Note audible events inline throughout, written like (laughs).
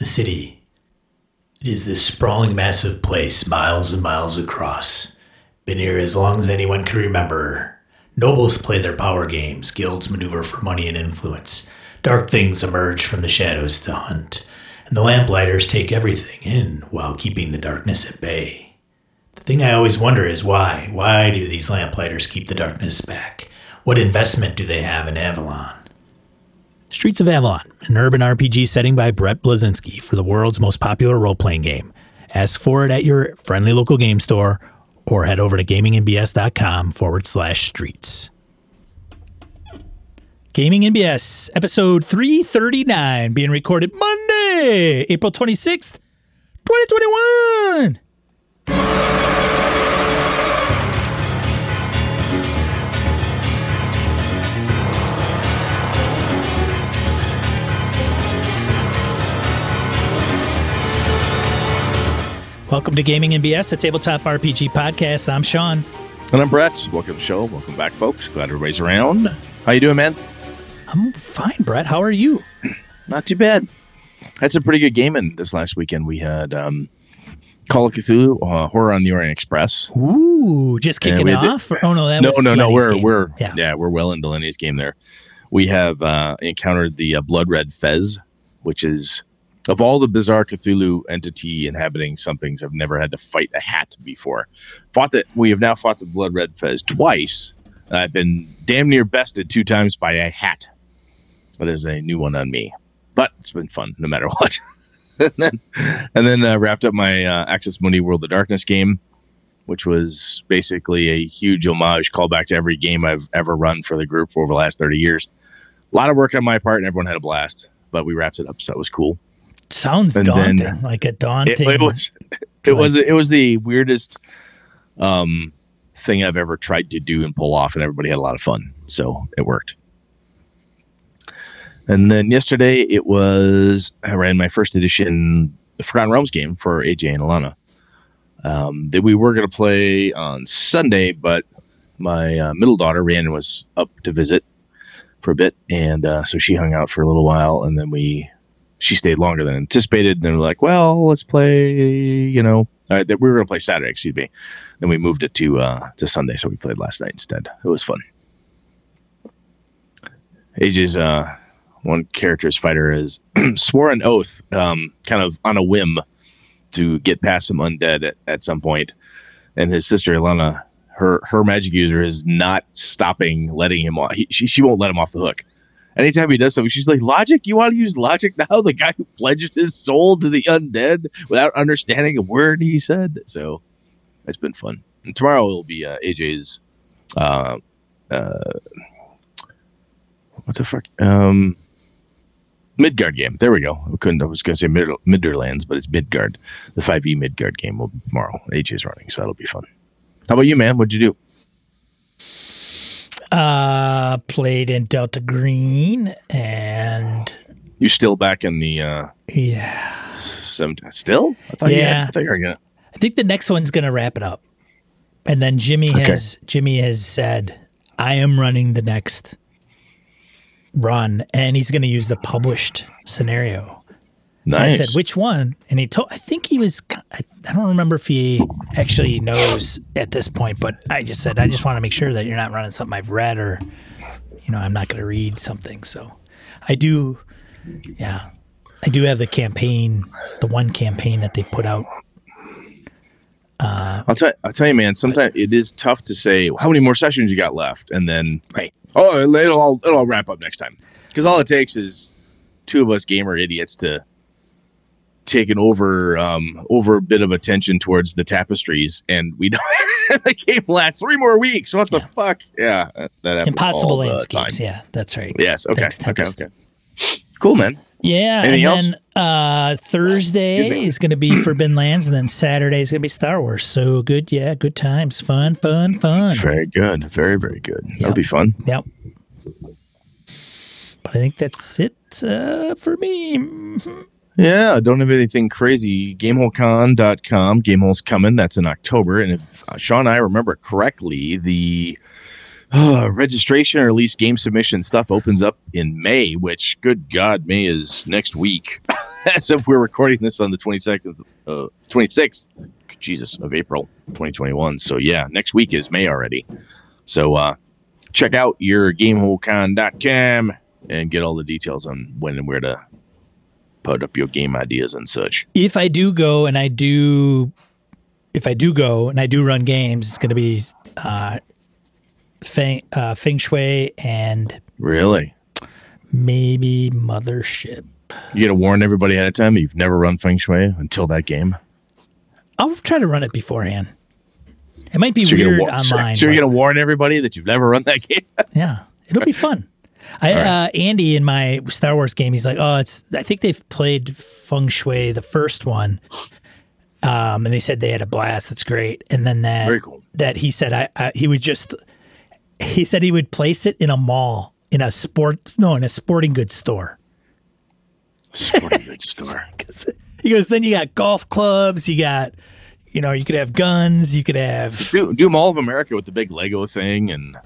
The city. It is this sprawling, massive place, miles and miles across. Been here as long as anyone can remember. Nobles play their power games, guilds maneuver for money and influence. Dark things emerge from the shadows to hunt, and the lamplighters take everything in while keeping the darkness at bay. The thing I always wonder is why? Why do these lamplighters keep the darkness back? What investment do they have in Avalon? Streets of Avalon, an urban RPG setting by Brett Blazinski for the world's most popular role playing game. Ask for it at your friendly local game store or head over to gamingnbs.com forward slash streets. Gaming NBS, episode 339, being recorded Monday, April 26th, 2021. Welcome to Gaming NBS, a tabletop RPG podcast. I'm Sean. And I'm Brett. Welcome to the show. Welcome back, folks. Glad everybody's around. How you doing, man? I'm fine, Brett. How are you? (clears throat) Not too bad. Had some pretty good gaming this last weekend. We had um, Call of Cthulhu, uh, Horror on the Orient Express. Ooh, just kicking the- off? oh no, that no, was no, no. Lenny's We're game. we're yeah. yeah. we're well into Lenny's game there. We have uh, encountered the uh, Blood Red Fez, which is of all the bizarre Cthulhu entity inhabiting somethings, I've never had to fight a hat before. Fought that we have now fought the Blood Red Fez twice. and I've been damn near bested two times by a hat. That is a new one on me, but it's been fun no matter (laughs) what. and then, and then uh, wrapped up my uh, Axis Mundi World of Darkness game, which was basically a huge homage callback to every game I've ever run for the group for over the last 30 years. A lot of work on my part, and everyone had a blast, but we wrapped it up, so that was cool. Sounds And daunting, then- like a daunting. it was, it was, (laughs) it was the weirdest um, thing I've ever tried to do and pull off, and everybody had a lot of fun, so it worked. And then yesterday, it was I ran my first edition Forgotten Realms game for AJ and Alana. Um, that we were going to play on Sunday, but my uh, middle daughter Rhiannon was up to visit for a bit, and uh, so she hung out for a little while, and then we she stayed longer than anticipated. And then we're like, well, let's play, you know, uh, that we were going to play Saturday, excuse me. Then we moved it to uh, to Sunday, so we played last night instead. It was fun. AJ's uh, one character's fighter is (clears throat) swore an oath, um, kind of on a whim, to get past some undead at, at some point, and his sister Ilana, her her magic user is not stopping letting him off. He, she she won't let him off the hook. Anytime he does something, she's like, "Logic? You want to use logic now?" (laughs) The guy who pledged his soul to the undead without understanding a word he said. So it's been fun. And tomorrow will be uh, AJ's. Uh, uh, what the fuck? Um, Midgard game. There we go. I couldn't. I was going to say Mid- Midderlands, but it's Midgard. The five E Midgard game will be tomorrow. AJ's running, so that'll be fun. How about you, man? What'd you do? Uh, played in Delta Green, and You still back in the uh, yeah, some still? I thought you had- Yeah. I thought gonna. I think the next one's gonna wrap it up. And then Jimmy Okay. has Jimmy has said, "I am running the next run," and he's gonna use the published scenario. Nice. I said, "Which one?" And he told. I think he was. I, I don't remember if he actually knows at this point, but I just said, "I just want to make sure that you're not running something I've read, or you know, I'm not going to read something." So, I do. Yeah, I do have the campaign, the one campaign that they put out. Uh, I'll tell. I'll tell you, man. Sometimes it is tough to say how many more sessions you got left, and then Right. oh, it'll it'll all, it'll all wrap up next time. Because all it takes is two of us gamer idiots to take an over um over a bit of attention towards the tapestries, and we (laughs) don't. the game lasts three more weeks. What the Yeah. fuck? Yeah, that Impossible the landscapes. time. Yeah, that's right. Yes. Okay. Thanks, okay. Okay. Cool, man. Yeah, Anything and else? then uh, Thursday is going to be (clears throat) Forbidden Lands, and then Saturday is going to be Star Wars. So good, yeah, good times, fun, fun, fun. Very good. Very very good. Yep. That'll be fun. Yep. But I think that's it uh, for me. Yeah, don't have anything crazy. GameholeCon.com. Gamehole's coming. That's in October. And if uh, Sean and I remember correctly, the uh, registration or at least game submission stuff opens up in May, which, good God, May is next week. (laughs) as if we're recording this on the 22nd, uh, 26th, Jesus, of April 2021. So yeah, next week is May already. So uh, check out your gamehole.con.com and get all the details on when and where to put up your game ideas and such. If I do go and I do, if I do go and I do run games, it's going to be uh, feng, uh, feng Shui and Really? maybe Mothership. You gotta warn everybody ahead of time that you've never run Feng Shui until that game. I'll try to run it beforehand. It might be So weird wa- online. so you're gonna warn everybody that you've never run that (laughs) game. Yeah, it'll be fun. I uh, Andy in my Star Wars game, he's like, oh, it's. I think they've played Feng Shui the first one, um, and they said they had a blast. That's great. And then that cool. that he said I, I he would just he said he would place it in a mall in a sport no in a sporting goods store. Sporting goods (laughs) store. He goes, then you got golf clubs, you got, you know, you could have guns, you could have Do, do Mall of America with the big Lego thing and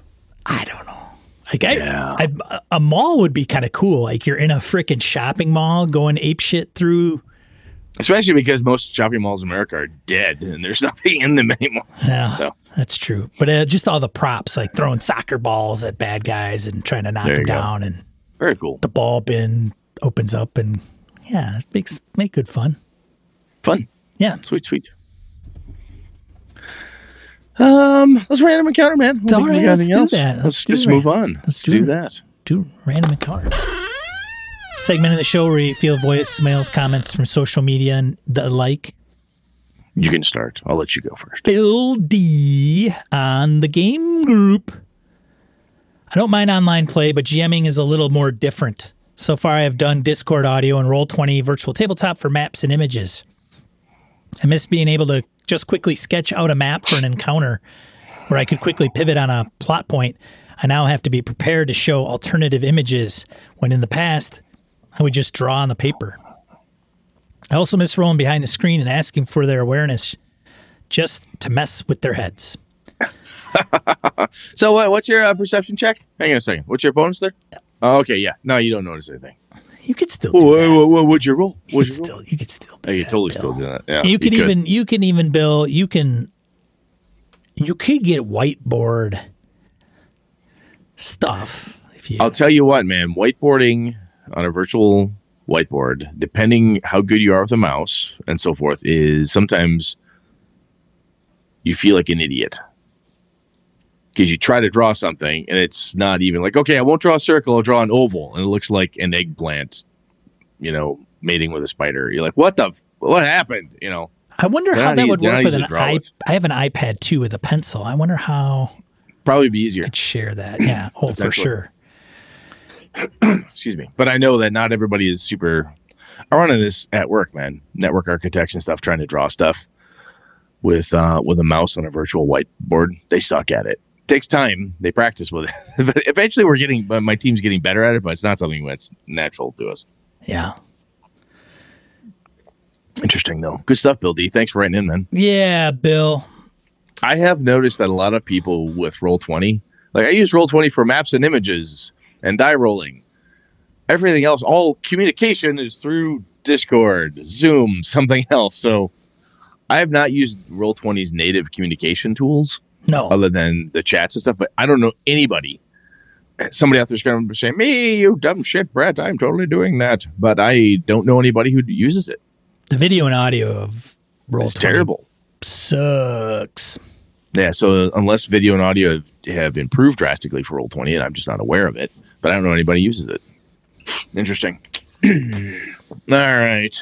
I don't know. Like I, Yeah. I, a mall would be kind of cool. Like you're in a freaking shopping mall going ape shit through. especially because most shopping malls in America are dead and there's (laughs) nothing in them anymore. Yeah, So that's true. But uh, just all the props, like throwing soccer balls at bad guys and trying to knock them go. down, and very cool. the ball bin opens up, and yeah, it makes make good fun. Fun. Yeah, Sweet, sweet. Um, let's random encounter, man. Don't all right, let's do else. that. Let's, Let's just move on. Let's, do do that. do random encounter. Segment of the show where you feel voicemails, comments from social media, and the like. You can start. I'll let you go first. Bill D on the game group. I don't mind online play, but GMing is a little more different. So far, I have done Discord audio and Roll20 virtual tabletop for maps and images. I miss being able to just quickly sketch out a map for an encounter where I could quickly pivot on a plot point. I now have to be prepared to show alternative images when in the past, I would just draw on the paper. I also miss rolling behind the screen and asking for their awareness just to mess with their heads. (laughs) So, what, what's your uh, perception check? Hang on a second. What's your bonus there? Oh, okay, yeah. No, you don't notice anything. You could still do that. what, what, what'd you roll? You What'd could you roll? still, you could still do Oh, you that, totally Bill. still do that. Yeah, you could even, you can even, Bill, you can, you could get whiteboard stuff if you. I'll tell you what, man. Whiteboarding on a virtual whiteboard, depending how good you are with a mouse and so forth, is sometimes you feel like an idiot because you try to draw something and it's not even like okay, I won't draw a circle. I'll draw an oval, and it looks like an eggplant. You know, mating with a spider. You're like, what the? f- What happened? You know, I wonder how that easy- would work with an to i. with. I have an iPad too with a pencil. I wonder how probably be easier. Could share that. Yeah. (clears throat) Oh, for sure. (clears throat) excuse me but i know that not everybody is super i run into this at work man network architects and stuff trying to draw stuff with uh with a mouse on a virtual whiteboard they suck at it takes time. They practice with it. (laughs) But eventually we're getting but my team's getting better at it but it's not something that's natural to us. Yeah. interesting though. Good stuff bill d. Thanks for writing in man. Yeah, Bill. i have noticed that a lot of people with roll 20 like i use roll 20 for maps and images and die rolling. Everything else all communication is through discord zoom (laughs) something else. So i have not used roll 20's native communication tools No. other than the chats and stuff but i don't know anybody somebody out there's going to say me you dumb shit brett i'm totally doing that but i don't know anybody who uses it The video and audio of Roll it's terrible sucks. Yeah, so unless video and audio have, have improved drastically for Roll Twenty, and I'm just not aware of it, but I don't know anybody uses it. Interesting. (clears throat) All right,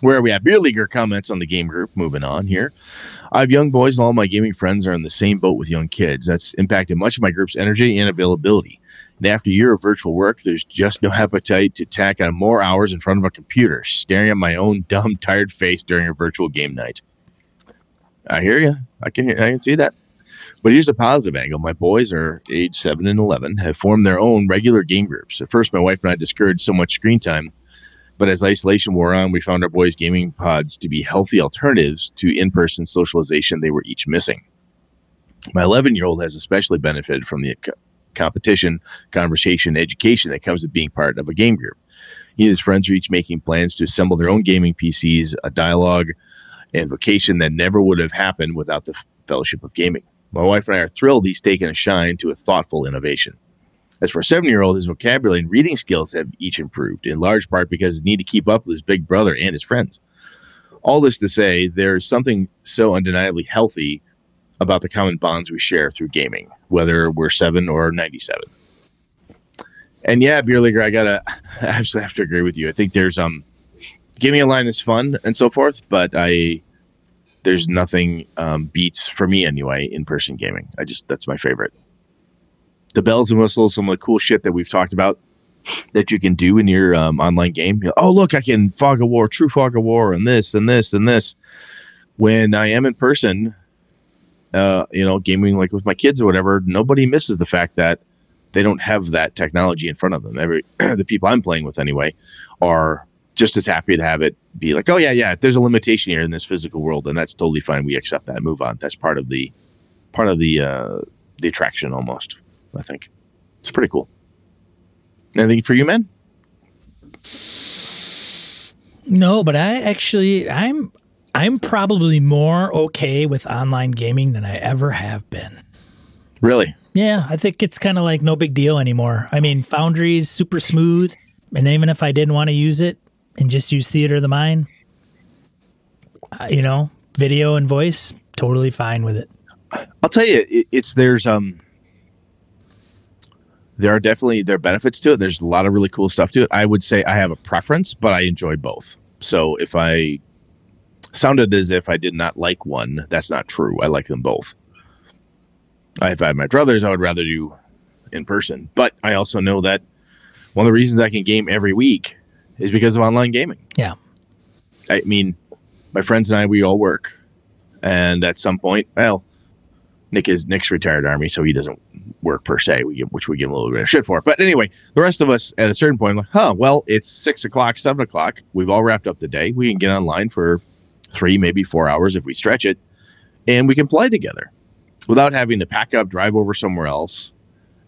where are we at? Beer Leaguer comments on the game group. Moving on here, I have young boys, and all my gaming friends are in the same boat with young kids. That's impacted much of my group's energy and availability. And after a year of virtual work, there's just no appetite to tack on more hours in front of a computer, staring at my own (laughs) dumb, tired face during a virtual game night. I hear you. I can hear. I can see that. But here's a positive angle. My boys are age seven and eleven, have formed their own regular game groups. At first, my wife and I discouraged so much screen time, but as isolation wore on, we found our boys' gaming pods to be healthy alternatives to in-person socialization they were each missing. My 11-year-old has especially benefited from the co- competition, conversation, education that comes with being part of a game group. He and his friends are each making plans to assemble their own gaming PCs, a dialogue and vocation that never would have happened without the Fellowship of Gaming. My wife and I are thrilled he's taken a shine to a thoughtful innovation. As for a seven year old, his vocabulary and reading skills have each improved, in large part because he need to keep up with his big brother and his friends. All this to say, there's something so undeniably healthy about the common bonds we share through gaming, whether we're seven or 97. And yeah, Beer Leaguer, I gotta (laughs) I actually have to agree with you. I think there's um gaming online is fun and so forth, but I there's nothing um, beats for me anyway in person gaming. I just that's my favorite. The bells and whistles, some of the cool shit that we've talked about that you can do in your um, online game. oh, look, I can fog of war, true fog of war, and this and this and this. When I am in person, uh, you know, gaming like with my kids or whatever, nobody misses the fact that they don't have that technology in front of them. Every (clears throat) the people I'm playing with anyway are just as happy to have it be like, oh yeah, yeah, there's a limitation here in this physical world, and that's totally fine. We accept that. Move on. That's part of the part of the uh, the attraction almost. I think it's pretty cool. Anything for you, man? No, but I actually I'm I'm probably more okay with online gaming than I ever have been. Really? Yeah, I think it's kind of like no big deal anymore. I mean, Foundry's super smooth, and even if I didn't want to use it and just use Theater of the Mind, uh, you know, video and voice, totally fine with it. I'll tell you, it, it's there's um there are definitely there are benefits to it. There's a lot of really cool stuff to it. I would say I have a preference, but I enjoy both. So if I sounded as if I did not like one, that's not true. I like them both. If I had my brothers, I would rather do in person. But I also know that one of the reasons I can game every week is because of online gaming. Yeah. I mean, my friends and I, we all work. And at some point, well, Nick is Nick's retired army, so he doesn't work per se, we give, which we give a little bit of shit for. But anyway, the rest of us at a certain point, like, huh, well, it's six o'clock, seven o'clock. We've all wrapped up the day. We can get online for three, maybe four hours if we stretch it, and we can play together without having to pack up, drive over somewhere else,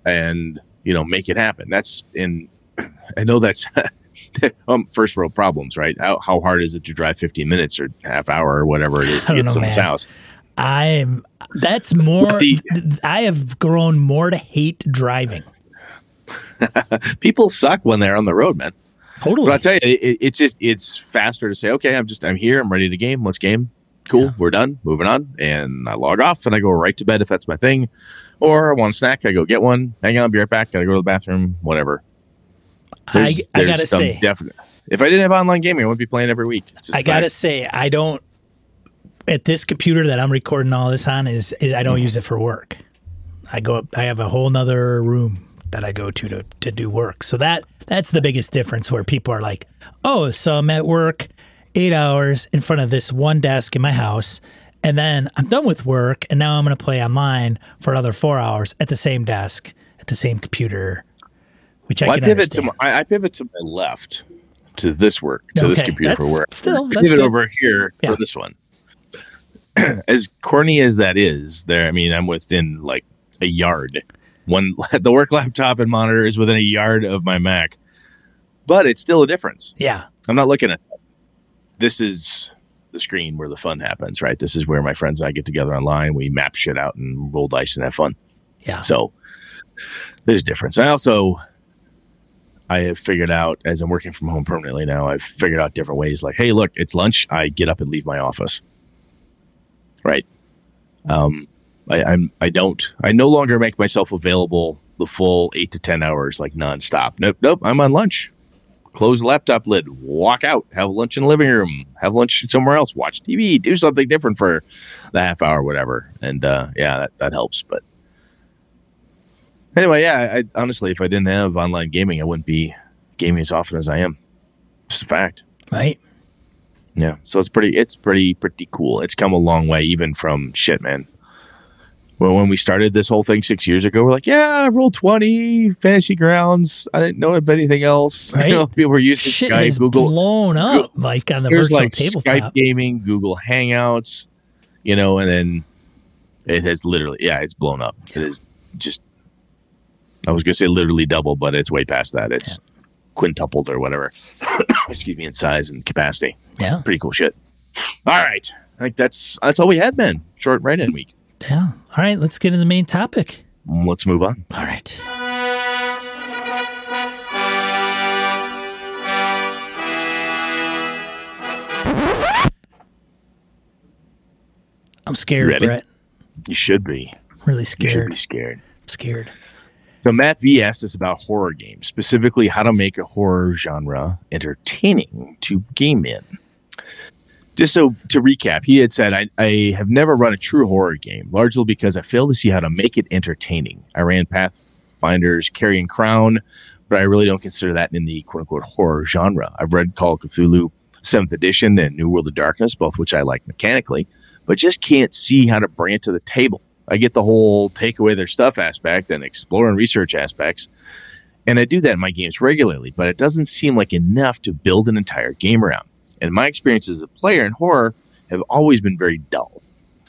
and you know make it happen. That's in. (clears throat) I know that's (laughs) um, first world problems, right? How, how hard is it to drive 15 minutes or half hour or whatever it is to get know, someone's man. house? I'm. That's more. I have grown more to hate driving. (laughs) People suck when they're on the road, man. Totally. But I tell you, it, it's just it's faster to say, okay, I'm just I'm here, I'm ready to game. Let's game. Cool, yeah. we're done. Moving on, and I log off and I go right to bed if that's my thing. Or I want a snack, I go get one. Hang on, be right back. Gotta go to the bathroom. Whatever. There's, I, I gotta say, definite. If I didn't have online gaming, I wouldn't be playing every week. I gotta say, I don't. At this computer that I'm recording all this on is, is I don't mm. use it for work. I go. up, I have a whole nother room that I go to to to do work. So that that's the biggest difference where people are like, "Oh, so I'm at work 8 hours in front of this one desk in my house." And then I'm done with work, and now I'm going to play online for another four hours at the same desk, at the same computer, which well, I, I pivot understand. to my, I pivot to my left to this work to okay, this computer for work. Still, I pivot over here yeah. for this one. (clears throat) as corny as that is, there. I mean, I'm within like a yard. One (laughs) the work laptop and monitor is within a yard of my Mac, but it's still a difference. Yeah, I'm not looking at. This is the screen where the fun happens, right? This is where my friends and I get together online. We map shit out and roll dice and have fun. Yeah. So there's a difference. I also I have figured out as I'm working from home permanently now, I've figured out different ways like, hey, look, it's lunch. I get up and leave my office. Right. Um, I, I'm I don't I no longer make myself available the full eight to ten hours like nonstop. Nope, nope. I'm on lunch. Close the laptop lid, walk out, have lunch in the living room, have lunch somewhere else, watch TV, do something different for the half hour, whatever. And uh, yeah, that, that helps. But Anyway, yeah, I, honestly, if I didn't have online gaming, I wouldn't be gaming as often as I am. Just a fact. Right. Yeah. So it's pretty, it's pretty, pretty cool. It's come a long way, even from shit, man. Well, when we started this whole thing six years ago, we're like, yeah, roll twenty, fantasy grounds. I didn't know of anything else. (laughs) Right? You know, people were using Shit Skype, Google blown up Google, like on the virtual like tabletop. Skype gaming, Google Hangouts, you know, and then it has literally, yeah, it's blown up. It is just I was going to say literally double, but it's way past that. It's quintupled or whatever. (coughs) Excuse me, in size and capacity. Yeah. Pretty cool shit. All right, I think that's that's all we had, man. Short write-in week. Yeah. All right, let's get into the main topic. Let's move on. All right. I'm scared, Ready? Brett. You should be. Really You should scared. be scared. Scared. So Matt V asked us about horror games, specifically how to make a horror genre entertaining to game in. Just so to recap, he had said, I, I have never run a true horror game, largely because I failed to see how to make it entertaining. I ran Pathfinder's Carrion Crown, but I really don't consider that in the quote unquote horror genre. I've read Call of Cthulhu 7th edition and New World of Darkness, both which I like mechanically, but just can't see how to bring it to the table. I get the whole take away their stuff aspect and explore and research aspects. And I do that in my games regularly, but it doesn't seem like enough to build an entire game around. And my experience as a player in horror have always been very dull.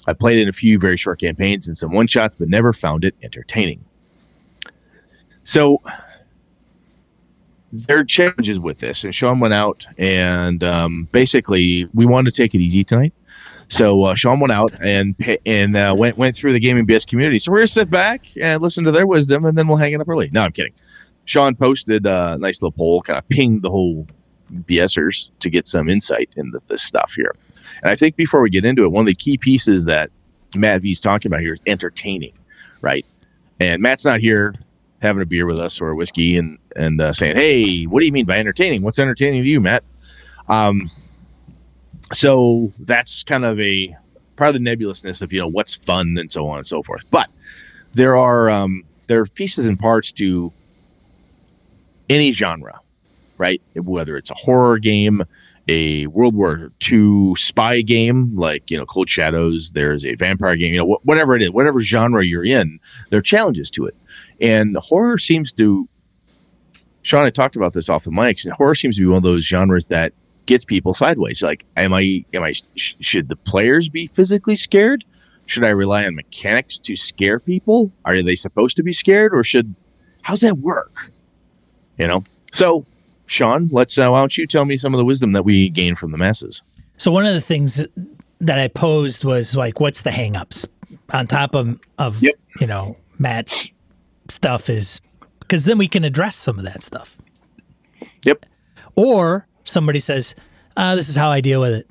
I played in a few very short campaigns and some one shots, but never found it entertaining. So there are challenges with this. And Sean went out and um, basically we wanted to take it easy tonight. So uh, Sean went out and and uh, went went through the gaming BS community. So we're gonna sit back and listen to their wisdom, and then we'll hang it up early. No, I'm kidding. Sean posted a nice little poll, kind of pinged the whole BSers to get some insight into this stuff here. And I think before we get into it, one of the key pieces that Matt V's talking about here is entertaining, right? And Matt's not here having a beer with us or a whiskey and and uh, saying, "Hey, what do you mean by entertaining? What's entertaining to you, Matt?" Um, so that's kind of a part of the nebulousness of you know what's fun and so on and so forth. But there are um, there are pieces and parts to any genre, right? Whether it's a horror game, a World War II spy game like you know Cold Shadows, there's a vampire game, you know wh- whatever it is, whatever genre you're in, there are challenges to it, and horror seems to. Sean, I talked about this off the mics, and horror seems to be one of those genres that gets people sideways. Like, am I, am I, sh- should the players be physically scared? Should I rely on mechanics to scare people? Are they supposed to be scared, or should, how's that work? You know. So, Sean, let's. Uh, why don't you tell me some of the wisdom that we gain from the masses? So one of the things that I posed was like, what's the hangups on top of of Yep. you know Matt's stuff is because then we can address some of that stuff. Yep. Or somebody says, uh, "This is how I deal with it."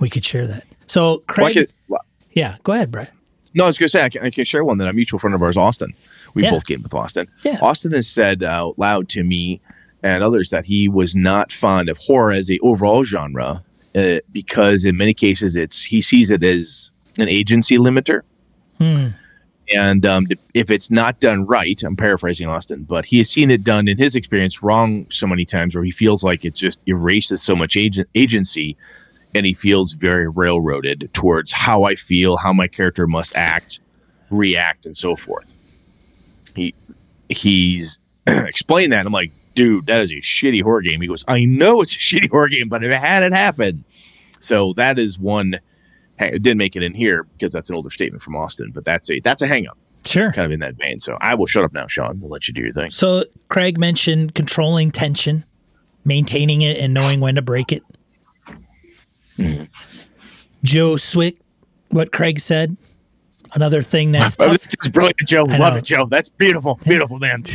We could share that. So Well, Craig, could- well, yeah, go ahead, Brett. no, I was going to say I can, I can share one that a mutual friend of ours, Austin. We Yeah. both gamed with Austin. Yeah. Austin has said out loud to me and others that he was not fond of horror as a overall genre uh, because in many cases it's he sees it as an agency limiter. Hmm. And um, if it's not done right, I'm paraphrasing Austin, but he has seen it done in his experience wrong so many times where he feels like it just erases so much agency and he feels very railroaded towards how I feel, how my character must act, react, and so forth. He he's (clears throat) explained that. I'm like, dude, that is a shitty horror game. He goes, I know it's a (laughs) shitty horror game, but it had it happen. So that is one it didn't make it in here because that's an older statement from Austin, but that's a that's a hang up, Sure. kind of in that vein. So I will shut up now, Sean. We'll let you do your thing. So Craig mentioned controlling tension, maintaining it, and knowing when to break it. Hmm. Joe Swick, what Craig said. Another thing that's (laughs) Oh, this is brilliant, Joe. I Love know. it, Joe. That's beautiful, beautiful, man. (laughs)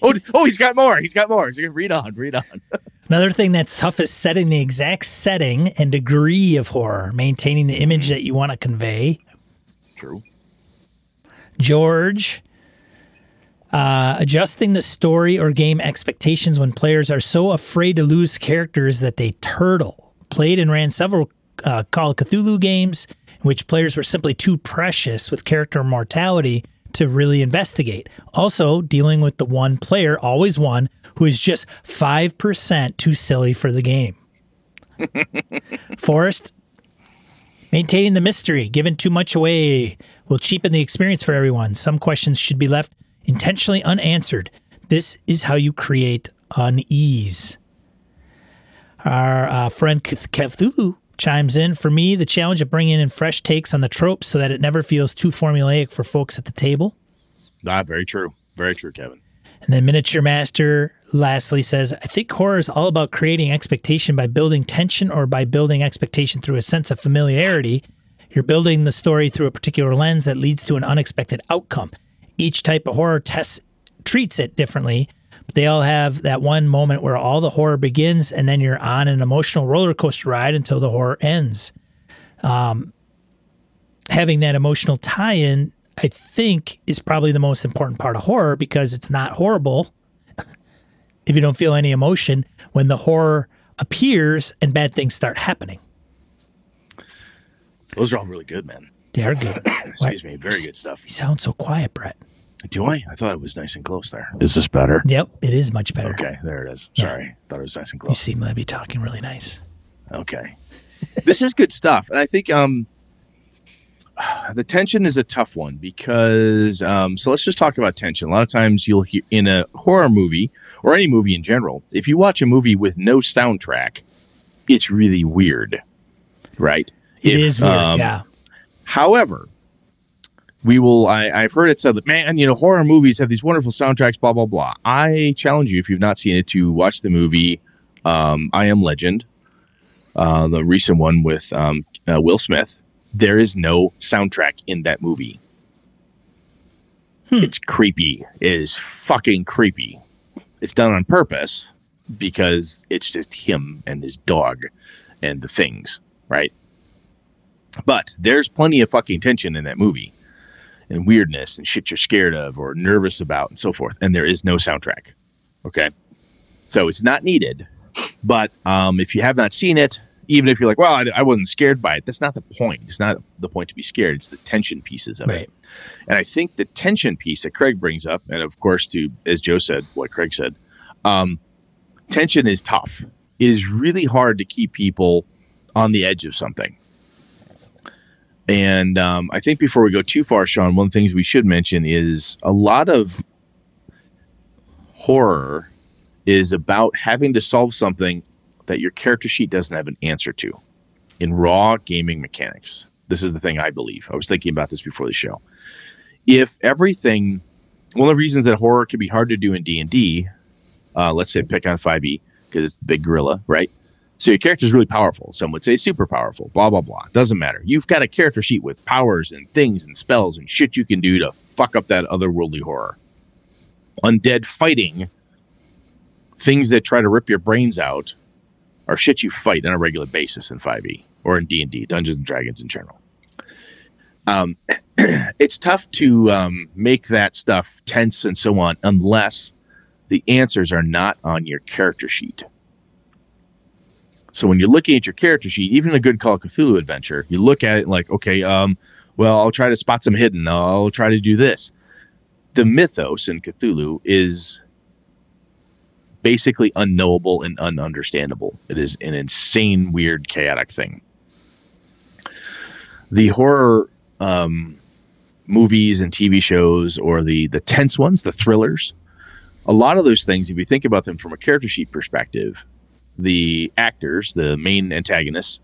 (laughs) oh, oh, he's got more. He's got more. Read on, read on. (laughs) Another thing that's tough is setting the exact setting and degree of horror, maintaining the image that you want to convey. True. George, uh, adjusting the story or game expectations when players are so afraid to lose characters that they turtle. Played and ran several uh, Call of Cthulhu games in which players were simply too precious with character mortality to really investigate. Also, dealing with the one player, always one, who is just 5% too silly for the game. (laughs) Forrest, Maintaining the mystery, giving too much away, will cheapen the experience for everyone. Some questions should be left intentionally unanswered. This is how you create unease. Our uh, friend Cth- Cthulhu chimes in. For me, the challenge of bringing in fresh takes on the tropes so that it never feels too formulaic for folks at the table. Ah, very true. Very true, Kevin. And then Miniature Master lastly says, I think horror is all about creating expectation by building tension or by building expectation through a sense of familiarity. You're building the story through a particular lens that leads to an unexpected outcome. Each type of horror tests treats it differently, they all have that one moment where all the horror begins and then you're on an emotional roller coaster ride until the horror ends. Um, having that emotional tie in, I think, is probably the most important part of horror because it's not horrible (laughs) if you don't feel any emotion when the horror appears and bad things start happening. Those are all really good, man. They are good. (coughs) Excuse me. Very good stuff. You sound so quiet, Brett. Do I? I thought it was nice and close there. Is this better? Yep, it is much better. Okay, there it is. Yeah. Sorry. Thought it was nice and close. You seem to be talking really nice. Okay. this is good stuff. And I think um (sighs) the tension is a tough one because um so let's just talk about tension. A lot of times you'll hear in a horror movie or any movie in general, if you watch a movie with no soundtrack, it's really weird. Right? It If, is weird. um, yeah. However, we will. I, I've heard it said that man, you know, horror movies have these wonderful soundtracks. Blah blah blah. I challenge you, if you've not seen it, to watch the movie um, "I Am Legend," uh, the recent one with um, uh, Will Smith. There is no soundtrack in that movie. Hmm. It's creepy. It is fucking creepy. It's done on purpose because it's just him and his dog and the things, right? But there's plenty of fucking tension in that movie and weirdness and shit you're scared of or nervous about and so forth. And there is no soundtrack. Okay. So it's not needed. But um, if you have not seen it, even if you're like, well, I, I wasn't scared by it, that's not the point. It's not the point to be scared. It's the tension pieces of it. And I think the tension piece that Craig brings up, and of course, to as Joe said, what Craig said, um, tension is tough. It is really hard to keep people on the edge of something. And um, I think before we go too far, Sean, one of the things we should mention is a lot of horror is about having to solve something that your character sheet doesn't have an answer to in raw gaming mechanics. This is the thing I believe. I was thinking about this before the show. If everything, one of the reasons that horror can be hard to do in D and D, uh, let's say pick on 5e because it's the big gorilla, right? So your character is really powerful. Some would say super powerful. Blah blah blah. Doesn't matter. You've got a character sheet with powers and things and spells and shit you can do to fuck up that otherworldly horror. Undead fighting, things that try to rip your brains out, are shit you fight on a regular basis in 5e or in D&D, Dungeons and Dragons in general. Um, (clears throat) it's tough to um, make that stuff tense and so on unless the answers are not on your character sheet. So when you're looking at your character sheet, even a good Call of Cthulhu adventure, you look at it like, okay, um, well, I'll try to spot some hidden. I'll try to do this. The mythos in Cthulhu is basically unknowable and ununderstandable. It is an insane, weird, chaotic thing. The horror um, movies and TV shows, or the the tense ones, the thrillers, a lot of those things, if you think about them from a character sheet perspective, the actors, the main antagonists,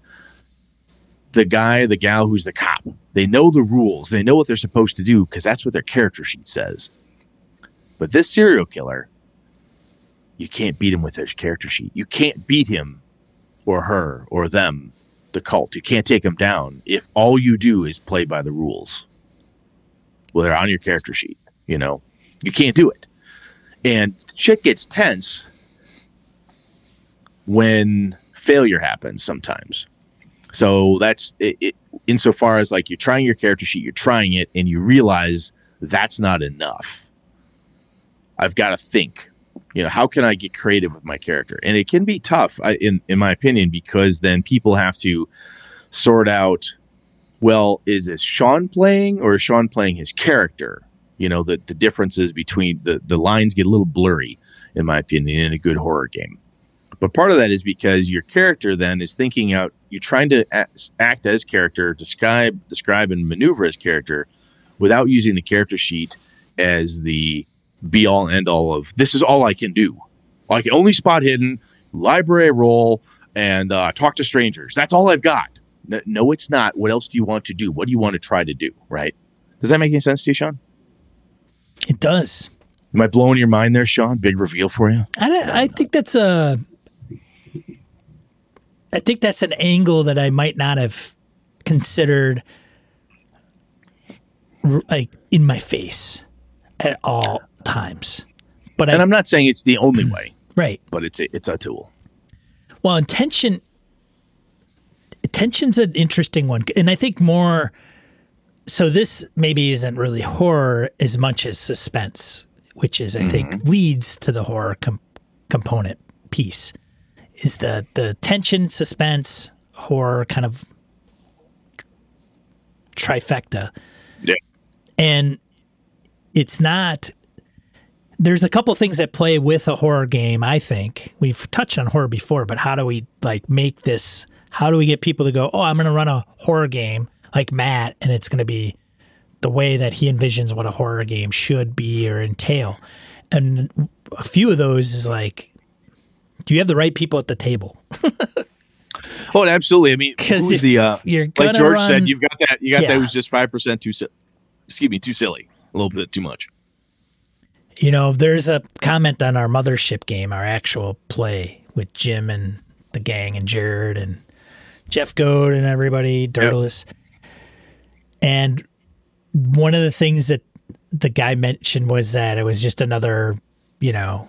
the guy, the gal who's the cop, they know the rules. They know what they're supposed to do because that's what their character sheet says. But this serial killer, you can't beat him with his character sheet. You can't beat him or her or them, the cult. You can't take them down if all you do is play by the rules. Well, they're on your character sheet. You know, you can't do it. And shit gets tense when failure happens sometimes. So that's it, it, insofar as like you're trying your character sheet, you're trying it, and you realize that's not enough. I've got to think, you know, how can I get creative with my character? And it can be tough, I, in in my opinion, because then people have to sort out. Well, is this Sean playing or is Sean playing his character? You know, the the differences between the the lines get a little blurry, in my opinion, in a good horror game. But part of that is because your character then is thinking out. You're trying to act, as character, describe, describe, and maneuver as character, without using the character sheet as the be all and end all of. This is all I can do. I can only spot hidden, library roll, and uh, talk to strangers. That's all I've got. No, no, it's not. What else do you want to do? What do you want to try to do? Right? Does that make any sense to you, Sean? It does. Am I blowing your mind there, Sean? Big reveal for you. I, I think that's a. I think that's an angle that I might not have considered, like in my face, at all times. But And I I'm not saying it's the only (clears throat) way, right. but it's a, it's a tool. Well, intention. Tension's an interesting one, and I think more. So this maybe isn't really horror as much as suspense, which is I think mm-hmm. leads to the horror com- component piece. Is the the tension, suspense, horror kind of trifecta, Yeah. and it's not. There's a couple things that play with a horror game. I think we've touched on horror before, but how do we like make this? How do we get people to go? Oh, I'm going to run a horror game like Matt, and it's going to be the way that he envisions what a horror game should be or entail. And a few of those is like, do you have the right people at the table? (laughs) Oh, absolutely. I mean, (laughs) 'Cause who's the uh, like George run- said, you've got that. You got Yeah. that was just five percent too. si- Excuse me, too silly. A little bit too much. You know, there's a comment on our mothership game, our actual play with Jim and the gang and Jared and Jeff Goad and everybody, Dirtless. And one of the things that the guy mentioned was that it was just another, you know,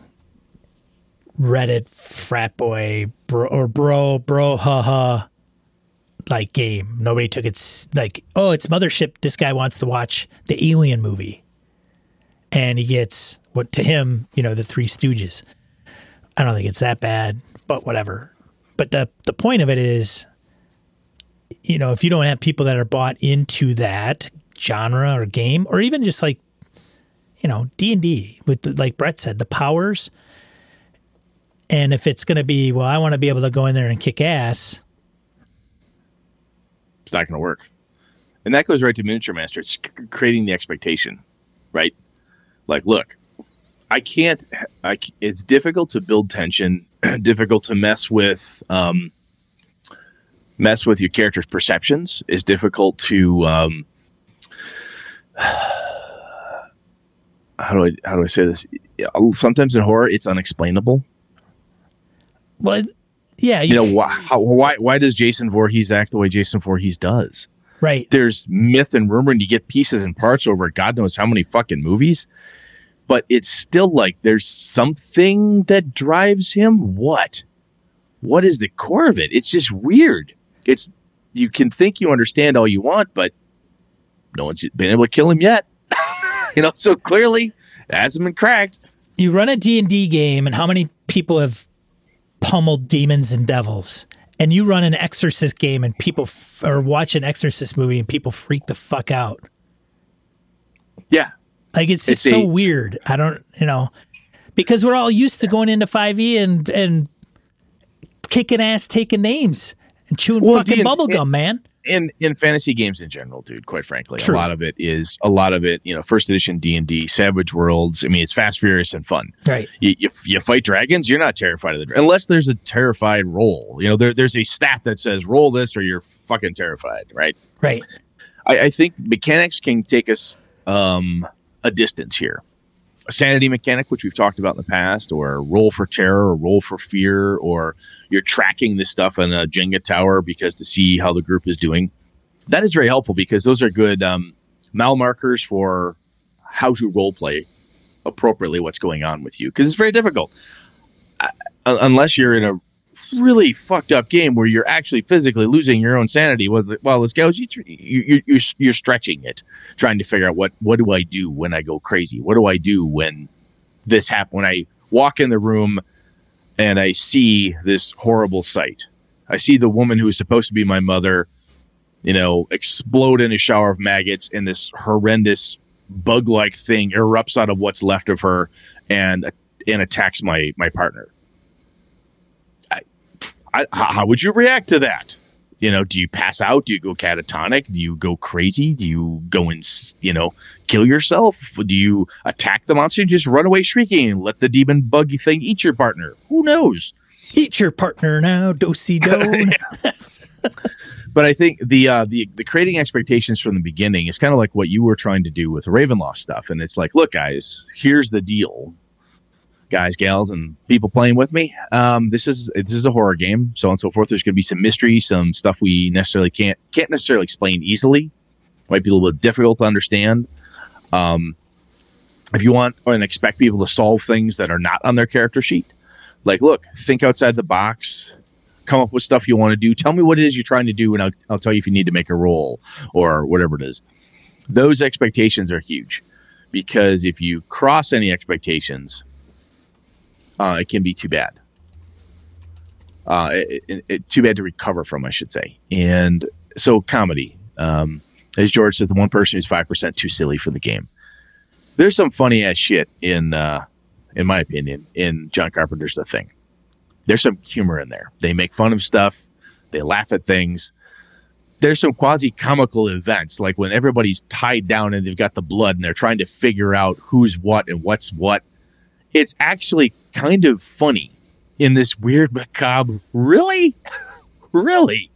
Reddit frat boy bro or bro bro haha ha, like game. Nobody took it like, oh, it's mothership. This guy wants to watch the Alien movie and he gets what to him, you know, the Three Stooges. I don't think it's that bad, but whatever. But the the point of it is, you know, if you don't have people that are bought into that genre or game, or even just like, you know, D and D with the, like Brett said, the powers. And if it's going to be, well, I want to be able to go in there and kick ass. It's not going to work. And that goes right to miniature master. It's creating the expectation, right? Like, look, I can't. I, it's difficult to build tension. (clears throat) difficult to mess with. Um, mess with your character's perceptions. Is difficult to. Um, (sighs) how do I how do I say this? Sometimes in horror, it's unexplainable. Well, yeah, You know why? How, why? Why does Jason Voorhees act the way Jason Voorhees does? right. there's myth and rumor and you get pieces and parts over God knows how many fucking movies. But it's still like there's something that drives him. What? What is the core of it? It's just weird. It's you can think you understand all you want, but no one's been able to kill him yet. (laughs) you know, so clearly it hasn't been cracked. you run a D&D game and how many people have pummeled demons and devils. And you run an exorcist game and people f- or watch an exorcist movie and people freak the fuck out. Yeah. like it's just It's so a- weird. I don't you know because we're all used to going into 5e and and kicking ass taking names and chewing Well, fucking D&D bubble gum man in in fantasy games in general, dude. Quite frankly, True. a lot of it is a lot of it. You know, first edition D and D, Savage Worlds. I mean, it's fast, furious, and fun. right You, you, you fight dragons, you're not terrified of the unless there's a terrified roll. You know, there, there's a stat that says roll this or you're fucking terrified, right? right I, I think mechanics can take us um, a distance here. A sanity mechanic, which we've talked about in the past, or roll for terror, or roll for fear, or you're tracking this stuff in a Jenga tower because to see how the group is doing. That is very helpful because those are good um, markers for how to role play appropriately what's going on with you because it's very difficult uh, unless you're in a really fucked up game where you're actually physically losing your own sanity while this goes you, you, you, you're stretching it trying to figure out what what do i do when i go crazy? What do i do when this happens when i walk in the room and i see this horrible sight? I see the woman who is supposed to be my mother you know explode in a shower of maggots and this horrendous bug-like thing erupts out of what's left of her and and attacks my my partner I, how would you react to that? You know do you pass out? Do you go catatonic? Do you go crazy? Do you go and you know kill yourself? Do you attack the monster and just run away shrieking and let the demon buggy thing eat your partner? Who knows? Eat your partner now dosey (laughs) do but I think the uh, the the creating expectations from the beginning is kind of like what you were trying to do with Ravenloft stuff, and it's like, look, guys, here's the deal, guys, gals, and people playing with me. Um, this is this is a horror game, so on and so forth. There's going to be some mystery, some stuff we necessarily can't can't necessarily explain easily. Might be a little bit difficult to understand. Um, if you want and expect people to solve things that are not on their character sheet, like, look, think outside the box, come up with stuff you want to do. Tell me what it is you're trying to do, and I'll, I'll tell you if you need to make a roll or whatever it is. Those expectations are huge because if you cross any expectations, uh, it can be too bad. Uh, it, it, it, too bad to recover from, I should say. And so, comedy. Um, as George says, the one person who's five percent too silly for the game. There's some funny ass shit in, uh, in my opinion, in John Carpenter's The Thing. There's some humor in there. They make fun of stuff. They laugh at things. There's some quasi comical events, like when everybody's tied down and they've got the blood and they're trying to figure out who's what and what's what. It's actually kind of funny in this weird macabre. Really? (laughs) really?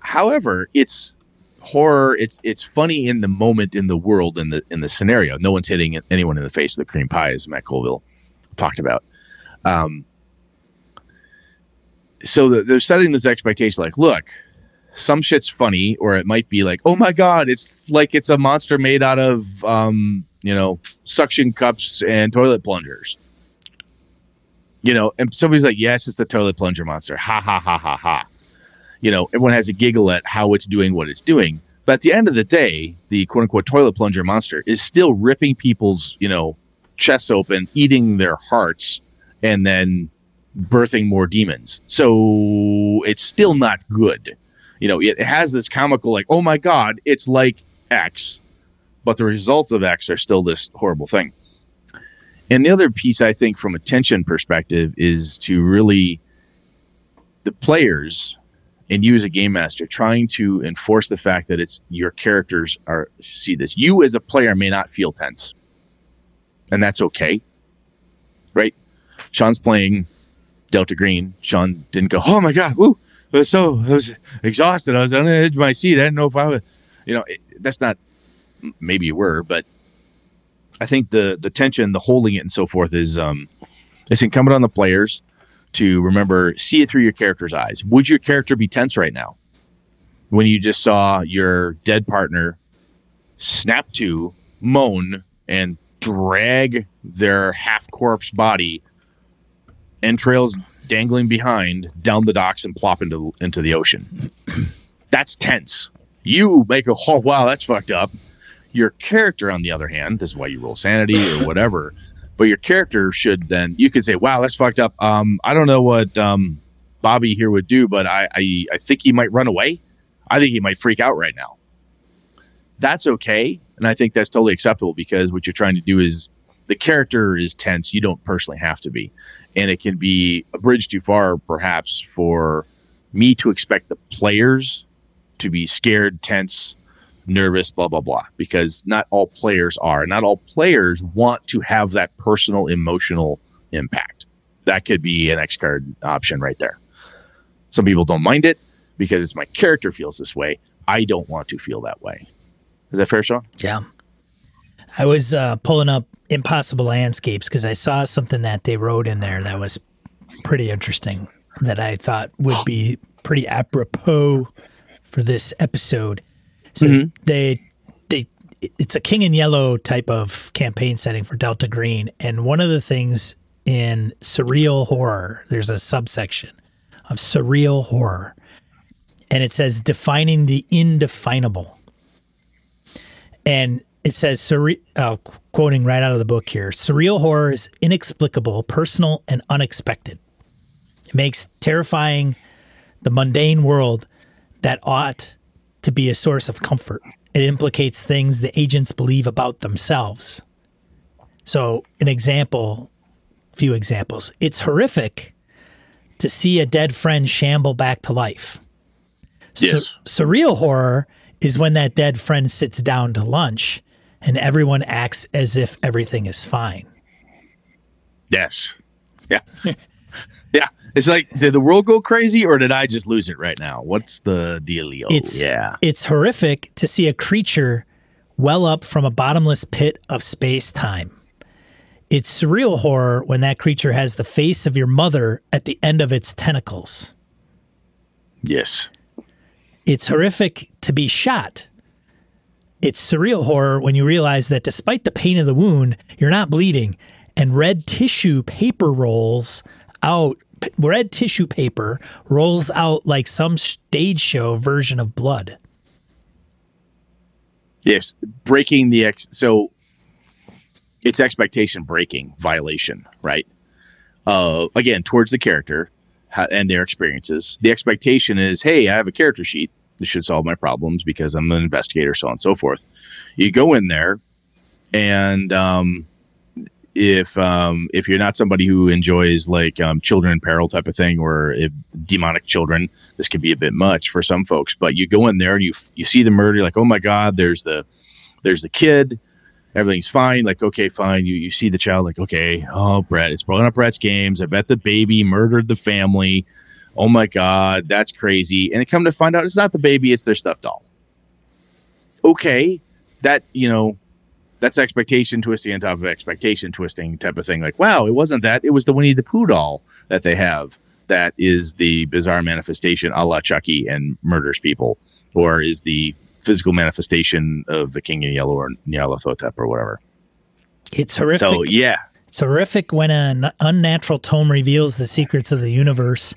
However, it's horror. It's it's funny in the moment, in the world, in the in the scenario. No one's hitting anyone in the face with a cream pie, as Matt Colville talked about. Um, so they're setting this expectation, like, look, some shit's funny, or it might be like, oh my god, it's like it's a monster made out of, um, you know, suction cups and toilet plungers. You know, and somebody's like, yes, it's the toilet plunger monster. Ha ha ha ha ha you know, everyone has a giggle at how it's doing what it's doing. But at the end of the day, the quote unquote toilet plunger monster is still ripping people's, you know, chests open, eating their hearts, and then birthing more demons. So it's still not good. You know, it has this comical, like, oh my God, it's like X, but the results of X are still this horrible thing. And the other piece, I think, from a tension perspective, is to really the players and you as a game master trying to enforce the fact that it's your characters are see this. You as a player may not feel tense, and that's okay, right? Sean's playing Delta Green. Sean didn't go, "Oh my god, woo!" I was so I was exhausted. I was on the edge of my seat. I didn't know if I was, you know, it, that's not. Maybe you were, but I think the the tension, the holding it, and so forth is um, it's incumbent on the players to remember see it through your character's eyes. Would your character be tense right now when you just saw your dead partner snap to, moan, and drag their half corpse body, entrails dangling behind, down the docks and plop into into the ocean? (clears throat) that's tense. You make a oh wow, that's fucked up. Your character, on the other hand, this is why you roll sanity or (laughs) whatever. But your character should then you could say, "Wow, that's fucked up." Um, I don't know what um, Bobby here would do, but I, I I think he might run away. I think he might freak out right now. That's okay, and I think that's totally acceptable because what you're trying to do is the character is tense. You don't personally have to be, and it can be a bridge too far, perhaps, for me to expect the players to be scared, tense, nervous, blah, blah, blah, because not all players are. Not all players want to have that personal emotional impact. That could be an X card option right there. Some people don't mind it because it's my character feels this way. I don't want to feel that way. Is that fair, Sean? Yeah. I was uh, pulling up Impossible Landscapes because I saw something that they wrote in there that was pretty interesting that I thought would be pretty apropos for this episode. So mm-hmm. they they it's a king in yellow type of campaign setting for Delta Green, and one of the things in surreal horror, there's a subsection of surreal horror, and it says defining the indefinable, and it says surre- uh, quoting right out of the book here surreal horror is inexplicable personal and unexpected. It makes terrifying the mundane world that ought to be a source of comfort. It implicates things the agents believe about themselves. So, an example, few examples. It's horrific to see a dead friend shamble back to life. Yes. Sur- surreal horror is when that dead friend sits down to lunch and everyone acts as if everything is fine. Yes. Yeah. (laughs) yeah. It's like, did the world go crazy or did I just lose it right now? What's the dealio? It's yeah. It's horrific to see a creature well up from a bottomless pit of space time. It's surreal horror when that creature has the face of your mother at the end of its tentacles. Yes. It's horrific to be shot. It's surreal horror when you realize that despite the pain of the wound, you're not bleeding, and red tissue paper rolls out. Red tissue paper rolls out like some stage show version of blood. Yes, breaking the ex. So it's expectation breaking violation, right? Uh, again, towards the character and their experiences. The expectation is, hey, I have a character sheet. This should solve my problems because I'm an investigator, so on and so forth. You go in there, and um, if um, if you're not somebody who enjoys like um, children in peril type of thing, or if demonic children, this could be a bit much for some folks. But you go in there and you you see the murder, like, oh my god, there's the there's the kid, everything's fine. Like, okay, fine. You you see the child, like, okay, oh Brett, it's blowing up Brett's games. I bet the baby murdered the family. Oh my god, that's crazy. And they come to find out it's not the baby, it's their stuffed doll. Okay, that you know that's expectation twisting on top of expectation twisting type of thing. Like, wow, it wasn't that. It was the Winnie the Pooh doll that they have that is the bizarre manifestation a la Chucky and murders people, or is the physical manifestation of the King in Yellow or Nyarlathotep or whatever. It's horrific. So, yeah. It's horrific when an unnatural tome reveals the secrets of the universe.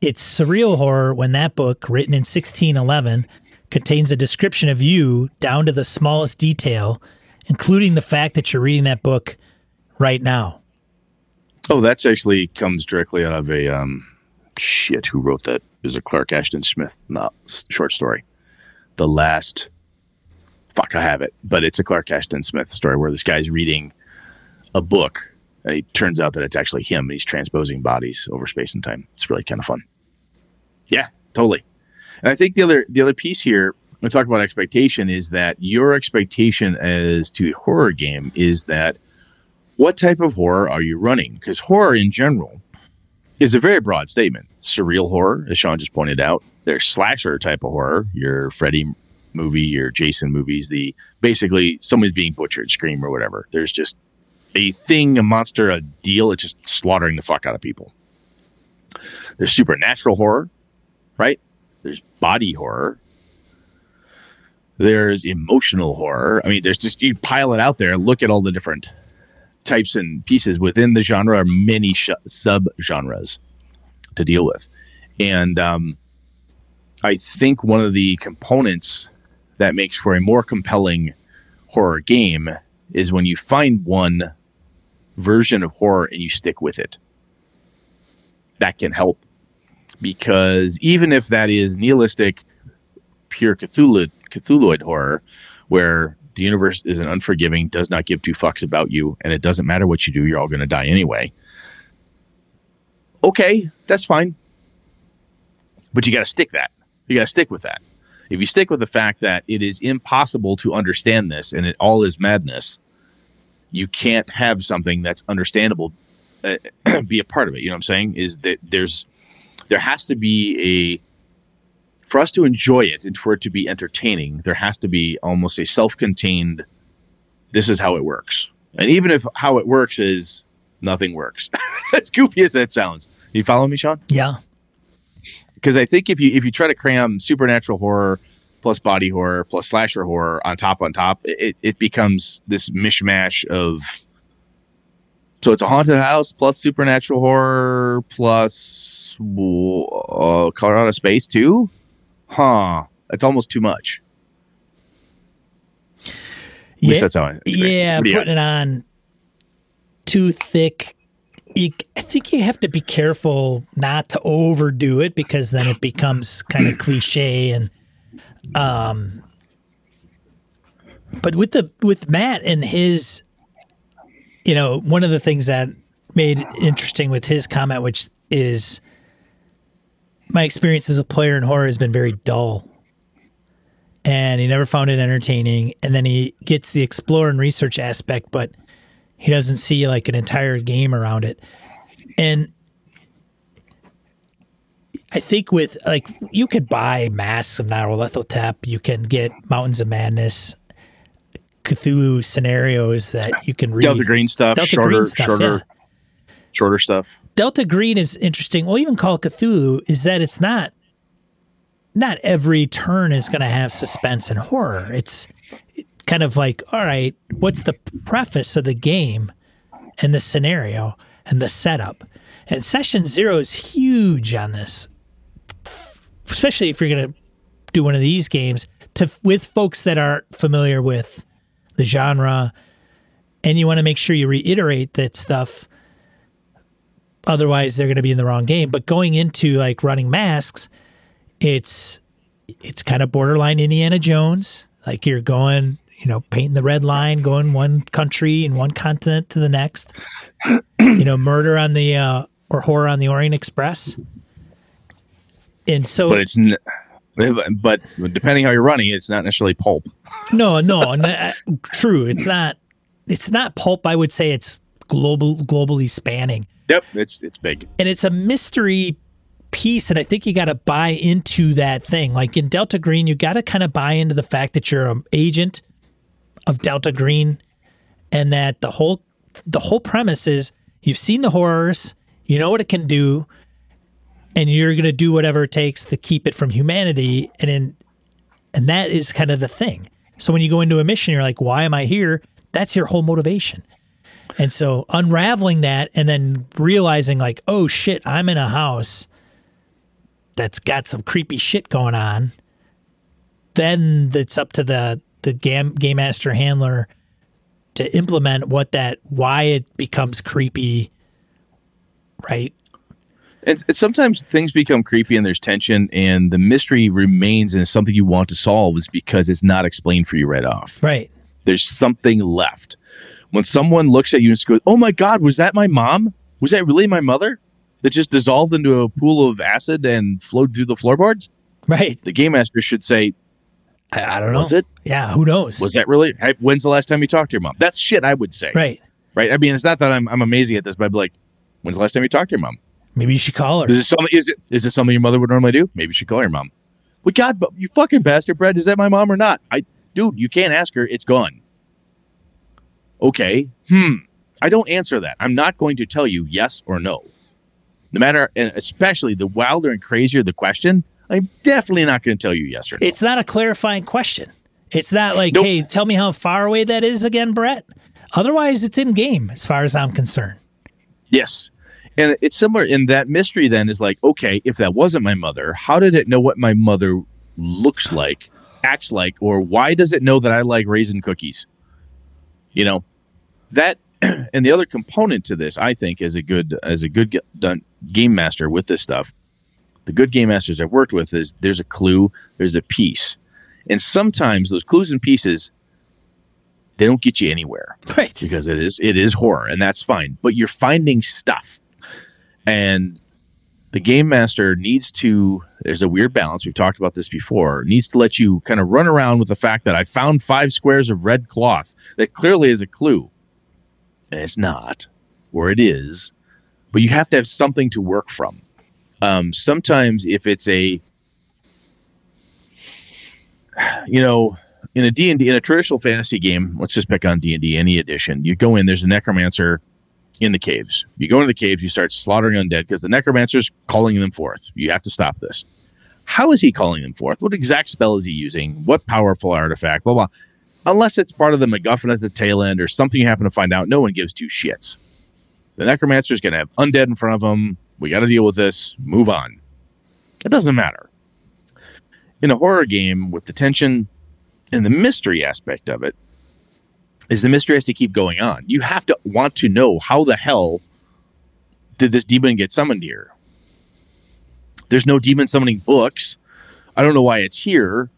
It's surreal horror when that book, written in 1611, contains a description of you down to the smallest detail including the fact that you're reading that book right now. Oh, that's actually comes directly out of a um, shit. Who wrote that? It was a Clark Ashton Smith not short story. The last, fuck, I have it, but it's a Clark Ashton Smith story where this guy's reading a book, and it turns out that it's actually him. And he's transposing bodies over space and time. It's really kind of fun. Yeah, totally. And I think the other the other piece here we talk about expectation is that your expectation as to a horror game is that what type of horror are you running? Because horror in general is a very broad statement. Surreal horror, as Sean just pointed out, there's slasher type of horror, your Freddy movie, your Jason movies, the basically someone's being butchered, scream or whatever. There's just a thing, a monster, a deal. It's just slaughtering the fuck out of people. There's supernatural horror, right? There's body horror. There's emotional horror. I mean, there's just you pile it out there. Look at all the different types and pieces within the genre. Are many sh- sub genres to deal with, and um, I think one of the components that makes for a more compelling horror game is when you find one version of horror and you stick with it. That can help because even if that is nihilistic, pure Cthulhu Cthulhuid horror, where the universe is an unforgiving, does not give two fucks about you, and it doesn't matter what you do, you're all going to die anyway. Okay, that's fine. But you got to stick that. You got to stick with that. If you stick with the fact that it is impossible to understand this and it all is madness, you can't have something that's understandable uh, (clears throat) be a part of it. You know what I'm saying? Is that there's there has to be a for us to enjoy it and for it to be entertaining, there has to be almost a self-contained. This is how it works, and even if how it works is nothing works, (laughs) as goofy as that sounds. You follow me, Sean? Yeah. Because I think if you if you try to cram supernatural horror plus body horror plus slasher horror on top on top, it, it becomes this mishmash of so it's a haunted house plus supernatural horror plus uh, Color Out of Space too huh, that's almost too much. At yeah, least that's how I Yeah, putting it on too thick. You, I think you have to be careful not to overdo it because then it becomes kind of (coughs) cliche and um but with the with Matt and his you know one of the things that made it interesting with his comment which is my experience as a player in horror has been very dull. And he never found it entertaining. And then he gets the explore and research aspect, but he doesn't see like an entire game around it. And I think with like you could buy Masks of Nyarlathotep, you can get Mountains of Madness, Cthulhu scenarios that you can read. Delta Green stuff, Delta shorter, Green stuff, shorter, yeah. shorter stuff. Delta Green is interesting. Well, even Call Cthulhu is that it's not not every turn is going to have suspense and horror. It's kind of like, all right, what's the preface of the game and the scenario and the setup? And session zero is huge on this, especially if you're going to do one of these games to with folks that aren't familiar with the genre, and you want to make sure you reiterate that stuff otherwise they're going to be in the wrong game. But going into like running masks it's it's kind of borderline indiana jones. Like you're going you know painting the red line going one country and one continent to the next. You know murder on the uh or horror on the orient express. And so But it's n- but depending how you're running, it's not necessarily pulp. no no n- uh, true it's not it's not pulp. I would say it's global globally spanning. Yep, it's it's big. and it's a mystery piece and i think you got to buy into that thing. Like in delta green you got to kind of buy into the fact that you're an agent of delta green and that the whole the whole premise is you've seen the horrors you know what it can do and you're going to do whatever it takes to keep it from humanity and in and that is kind of the thing. So when you go into a mission you're like why am i here? That's your whole motivation and so unraveling that and then realizing like, oh shit, I'm in a house that's got some creepy shit going on. Then it's up to the the game game master handler to implement what that why it becomes creepy, right? And, and sometimes things become creepy and there's tension, and the mystery remains and it's something you want to solve is because it's not explained for you right off. Right. There's something left. When someone looks at you and goes, "Oh my God, was that my mom? Was that really my mother that just dissolved into a pool of acid and flowed through the floorboards?" Right. The game master should say, I, I don't know. "Was it? Yeah, who knows? Was that really? When's the last time you talked to your mom?" That's shit. I would say. right. Right. I mean, it's not that I'm I'm amazing at this, but I'd be like, "When's the last time you talked to your mom?" Maybe you should call her. Is it something? Is it is it something your mother would normally do? Maybe you should call your mom. Well, God, but you fucking bastard, Brad. Is that my mom or not? I, dude, you can't ask her. It's gone. Okay. Hmm. I don't answer that. I'm not going to tell you yes or no. No matter, and especially the wilder and crazier the question, I'm definitely not going to tell you yes or no. It's not a clarifying question. It's not like, Nope. hey, tell me how far away that is again, Brett. Otherwise, it's in game as far as I'm concerned. Yes. And it's similar in that mystery then is like, okay, if that wasn't my mother, how did it know what my mother looks like, acts like, or why does it know that I like raisin cookies? You know, that (clears throat) and the other component to this, I think, is a good as a good game master with this stuff. The good game masters I've worked with is there's a clue, there's a piece. And sometimes those clues and pieces they don't get you anywhere Right. because it is it is horror and that's fine but you're finding stuff and the game master needs to there's a weird balance we've talked about this before needs to let you kind of run around with the fact that i found five squares of red cloth that clearly is a clue and it's not or it is but you have to have something to work from um, sometimes if it's a you know in a D&D in a traditional fantasy game, let's just pick on D&D any edition. You go in there's a necromancer in the caves. You go into the caves, you start slaughtering undead because the necromancer's calling them forth. You have to stop this. How is he calling them forth? What exact spell is he using? What powerful artifact? Blah blah. Unless it's part of the MacGuffin at the tail end or something you happen to find out, no one gives two shits. The necromancer's going to have undead in front of him. We got to deal with this. Move on. It doesn't matter. In a horror game with the tension and the mystery aspect of it is the mystery has to keep going on. You have to want to know how the hell did this demon get summoned here? There's no demon summoning books. I don't know why it's here.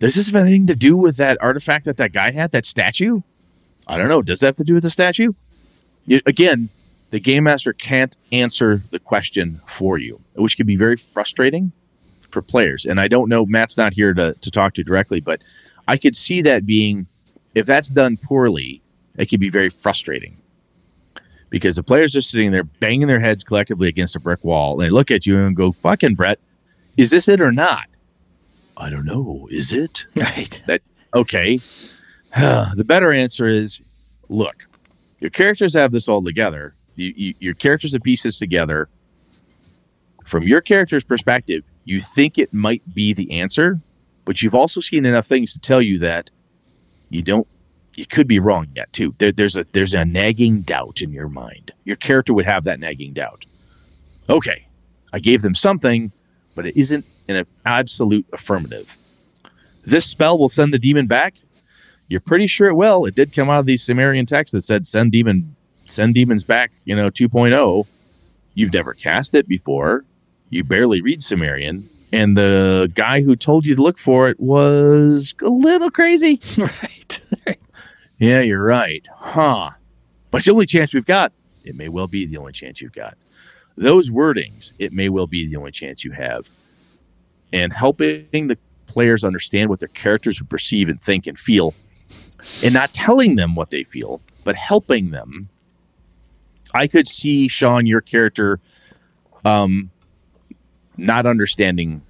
Does this have anything to do with that artifact that that guy had, that statue? I don't know. Does that have to do with the statue? You- again, the game master can't answer the question for you, which can be very frustrating for players. And I don't know, Matt's not here to, to talk to directly, but I could see that being, if that's done poorly, it can be very frustrating because the players are sitting there banging their heads collectively against a brick wall and they look at you and go, fucking Brett, is this it or not? I don't know. Is it? (laughs) Right. That okay. (sighs) the better answer is look, your characters have this all together. You, you, your characters have pieces together. From your character's perspective, you think it might be the answer, but you've also seen enough things to tell you that you don't you could be wrong yet too. There, there's a there's a nagging doubt in your mind. Your character would have that nagging doubt. Okay, I gave them something, but it isn't an absolute affirmative. This spell will send the demon back. You're pretty sure it will. It did come out of the Sumerian text that said send demon send demons back, you know, 2.0. You've never cast it before. You barely read Sumerian. And the guy who told you to look for it was a little crazy. (laughs) right. (laughs) Yeah, you're right. Huh. But it's the only chance we've got. It may well be the only chance you've got. Those wordings, it may well be the only chance you have. And helping the players understand what their characters would perceive and think and feel, and not telling them what they feel, but helping them. I could see Sean, your character, um, not understanding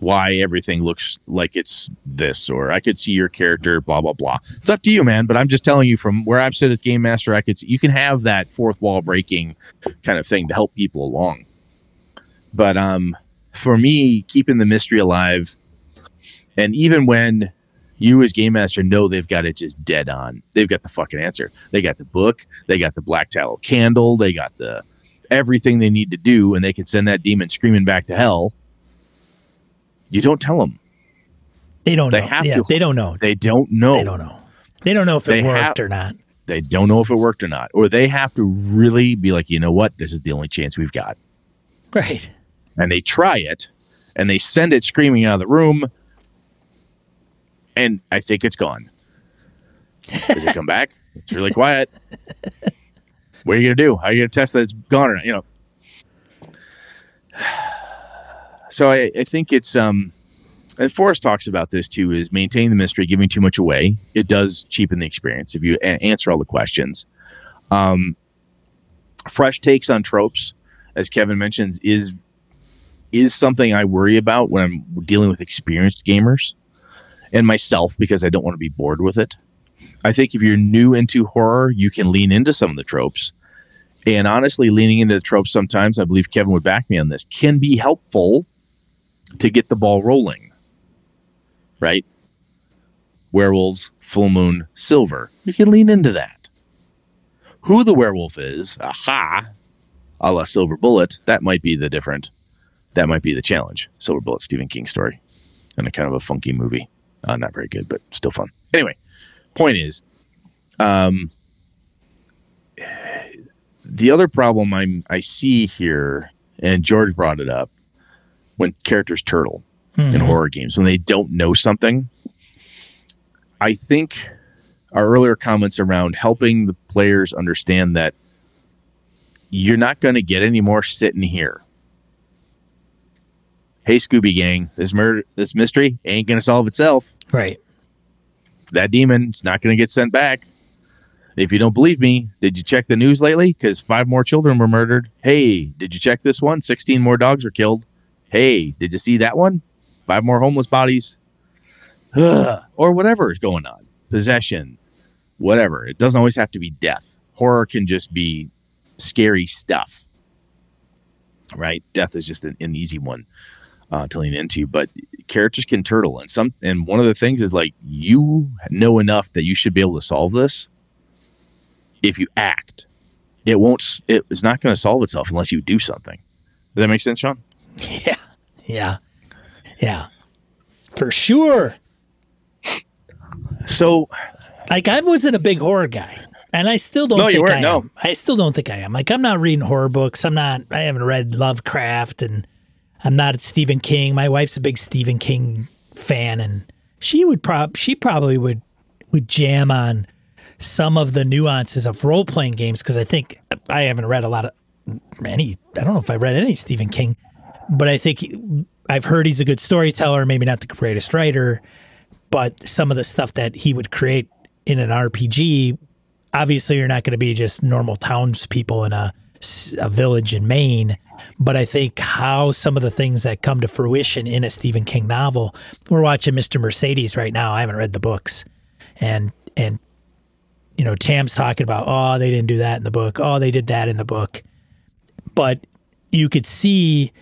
why everything looks like it's this, or I could see your character, blah blah blah. It's up to you, man. But I'm just telling you from where I've sit as game master, I could see, you can have that fourth wall breaking kind of thing to help people along. But um, for me, keeping the mystery alive, and even when you as game master know they've got it just dead on, they've got the fucking answer. They got the book, they got the black tallow candle, they got the everything they need to do, and they can send that demon screaming back to hell. You don't tell them. They don't They know. have yeah, to- They don't know. They don't know. They don't know. They don't know if They it worked have- or not. They don't know if it worked or not, or they have to really be like, you know what, this is the only chance we've got, Right. And they try it, and they send it screaming out of the room, and I think it's gone. Does it come back? It's really quiet. What are you gonna do? How are you gonna test that it's gone or not? You know. So I, I think it's um, and Forrest talks about this too. Is maintaining the mystery, giving too much away. It does cheapen the experience if you a- answer all the questions. Um, fresh takes on tropes, as Kevin mentions, is is something I worry about when I'm dealing with experienced gamers and myself because I don't want to be bored with it. I think if you're new into horror, you can lean into some of the tropes. And honestly, leaning into the tropes sometimes, I believe Kevin would back me on this, can be helpful to get the ball rolling. Right? Werewolves, full moon, silver. You can lean into that. Who the werewolf is, aha, a la Silver Bullet, that might be the different, that might be the challenge. Silver Bullet, Stephen King story, and a kind of a funky movie. Uh, not very good, but still fun. Anyway, point is, um, the other problem I'm I see here, and George brought it up, when characters turtle in Mhm. horror games when they don't know something. I think our earlier comments around helping the players understand that you're not going to get any more sitting here. Hey, Scooby Gang, this murder, this mystery ain't to solve itself. Right. That demon's not to get sent back. If you don't believe me, did you check the news lately? Because five more children were murdered. Hey, did you check this one? 16 more dogs were killed. Hey, did you see that one? Five more homeless bodies. Ugh. (sighs) or whatever is going on. Possession, whatever. It doesn't always have to be death. Horror can just be scary stuff. Right? Death is just an, an easy one uh, to lean into, but characters can turtle, and some. And one of the things is like you know enough that you should be able to solve this. If you act, it won't. It, it's not going to solve itself unless you do something. Does that make sense, Sean? Yeah. Yeah. Yeah. For sure. So Like I wasn't a big horror guy. And I still don't No, you weren't, I no. am. I still don't think I am. Like I'm not reading horror books. I'm not I haven't read Lovecraft and I'm not Stephen King. My wife's a big Stephen King fan and she would prob she probably would would jam on some of the nuances of role playing games because I think I haven't read a lot of any I don't know if I've read any Stephen King, but I think I've heard he's a good storyteller, maybe not the greatest writer, but some of the stuff that he would create in an RPG obviously you're not going to be just normal townspeople in a, a village in Maine, but I think how some of the things that come to fruition in a Stephen King novel. We're watching Mr. Mercedes right now. I haven't read the books, and and you know Tam's talking about oh they didn't do that in the book. Oh they did that in the book, but you could see,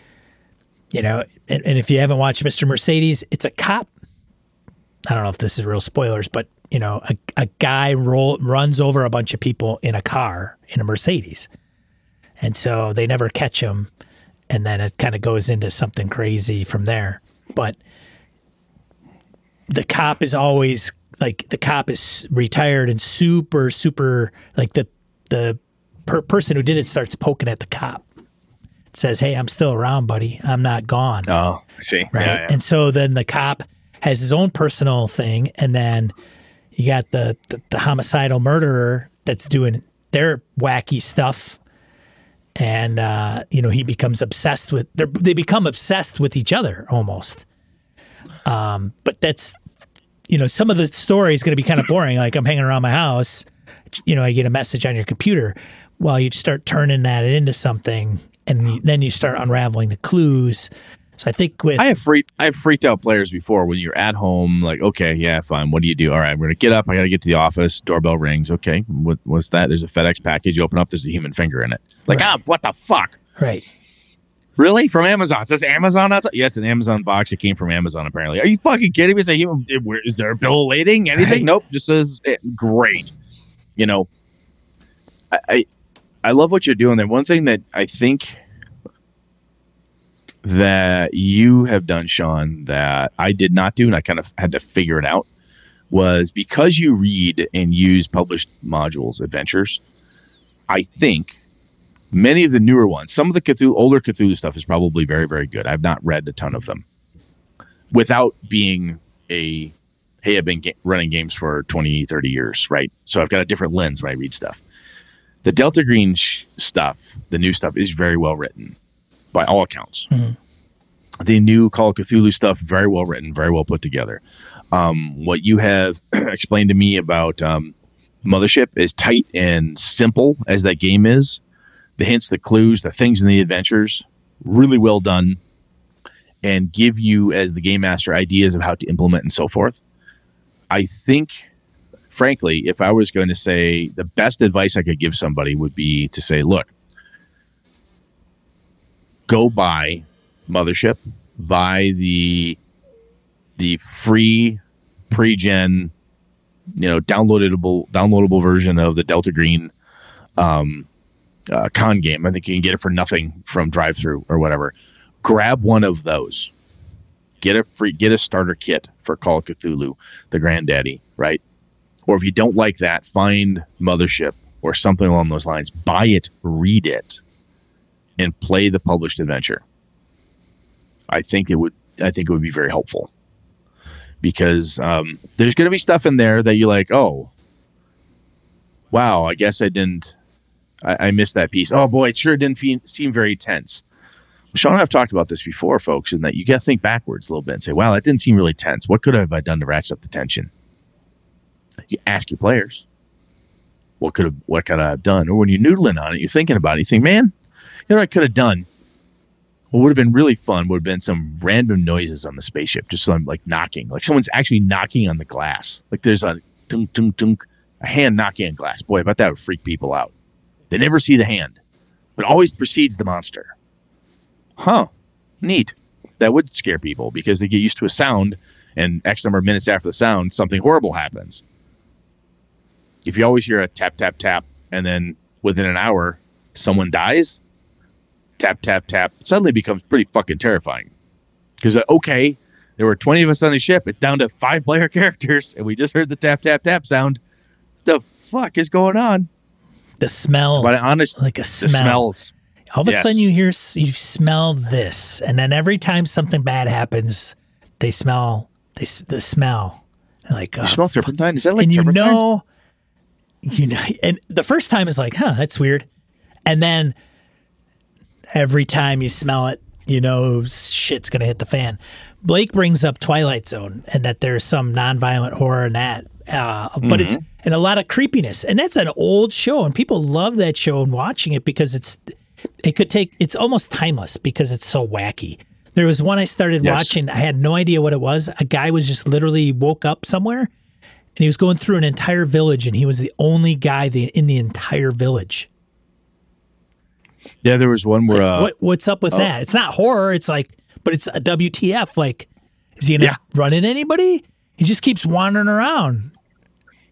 you know, and, and if you haven't watched Mr. Mercedes, it's a cop. I don't know if this is real spoilers, but you know, a, a guy roll runs over a bunch of people in a car in a Mercedes. And so they never catch him. And then it kind of goes into something crazy from there. But the cop is always like the cop is retired and super, super like the the per- person who did it starts poking at the cop. Says, Hey, I'm still around, buddy. I'm not gone. Oh, I see. Right. Yeah, yeah. And so then the cop has his own personal thing, and then you got the, the, the homicidal murderer that's doing their wacky stuff. And uh, you know he becomes obsessed with they become obsessed with each other almost. Um, but that's you know some of the story is going to be kind of boring. Like I'm hanging around my house, you know, I get a message on your computer. Well, you start turning that into something, and then you start unraveling the clues. So I think with I have freaked I have freaked out players before when you're at home, like, okay, yeah, fine. What do you do? All right, I'm gonna get up, I gotta get to the office, doorbell rings. Okay, what what's that? There's a FedEx package, you open up, there's a human finger in it. Like, Right. ah, what the fuck? right, Really? From Amazon. It says Amazon outside? Yes, an Amazon box. It came from Amazon, apparently. Are you fucking kidding me? Is, a human, where- is there a bill of lading? Anything? Right. Nope. Just says eh, great. You know, I, I I love what you're doing there. One thing that I think that you have done, Sean, that I did not do, and I kind of had to figure it out, was because you read and use published modules, adventures. I think many of the newer ones, some of the Cthulhu, older Cthulhu stuff is probably very, very good. I've not read a ton of them without being a, hey, I've been ga- running games for 20, 30 years, right? So I've got a different lens when I read stuff. The Delta Green sh- stuff, the new stuff, is very well written by all accounts. Mhm. The new Call of Cthulhu stuff, very well written, very well put together. Um, what you have (clears throat) explained to me about um, Mothership is tight and simple as that game is. The hints, the clues, the things in the adventures, really well done, and give you, as the game master, ideas of how to implement and so forth. I think, frankly, if I was going to say the best advice I could give somebody would be to say, look, go buy Mothership, buy the the free pre-gen, you know, downloadable downloadable version of the Delta Green um, uh, con game. I think you can get it for nothing from drive through or whatever. Grab one of those. Get a free get a starter kit for Call of Cthulhu, the granddaddy, right? Or if you don't like that, find Mothership or something along those lines. Buy it, read it, and play the published adventure. I think it would I think it would be very helpful. Because um, there's going to be stuff in there that you're like, oh, wow, I guess I didn't, I, I missed that piece. Oh boy, it sure didn't fe- seem very tense. Sean and I've talked about this before, folks, and that you got to think backwards a little bit and say, wow, that didn't seem really tense. What could have I done to ratchet up the tension? You ask your players, what could have, what could I have done? Or when you're noodling on it, you're thinking about it, you think, man, you know what I could have done? What would have been really fun would have been some random noises on the spaceship, just some like knocking, like someone's actually knocking on the glass. Like there's a tunk, tunk, tunk, a hand knocking on glass. Boy, I bet that would freak people out. They never see the hand, but always precedes the monster. Huh. Neat. That would scare people because they get used to a sound, and X number of minutes after the sound, something horrible happens. If you always hear a tap, tap, tap, and then within an hour, someone dies, tap, tap, tap, suddenly becomes pretty fucking terrifying. Because, uh, okay, there were 20 of us on the ship. It's down to five player (laughs) characters, and we just heard the tap, tap, tap sound. The fuck is going on? the smell, But honestly, like a smell. smells. All of a Yes. sudden, you hear you smell this, and then every time something bad happens, they smell they the smell. And like You oh, smell turpentine? Is that like and you know, you know, and the first time is like, huh, that's weird, and then every time you smell it, you know, shit's gonna hit the fan. Blake brings up Twilight Zone and that there's some nonviolent horror in that. uh, but it's and a lot of creepiness, and that's an old show, and people love that show and watching it because it's it could take it's almost timeless because it's so wacky. There was one I started Yes. watching. I had no idea what it was. A guy was just literally woke up somewhere, and he was going through an entire village, and he was the only guy the, in the entire village. Yeah, there was one where uh, what, what's up with that? It's not horror. It's like, but it's a WTF. Like, is he gonna Yeah. run in anybody? He just keeps wandering around.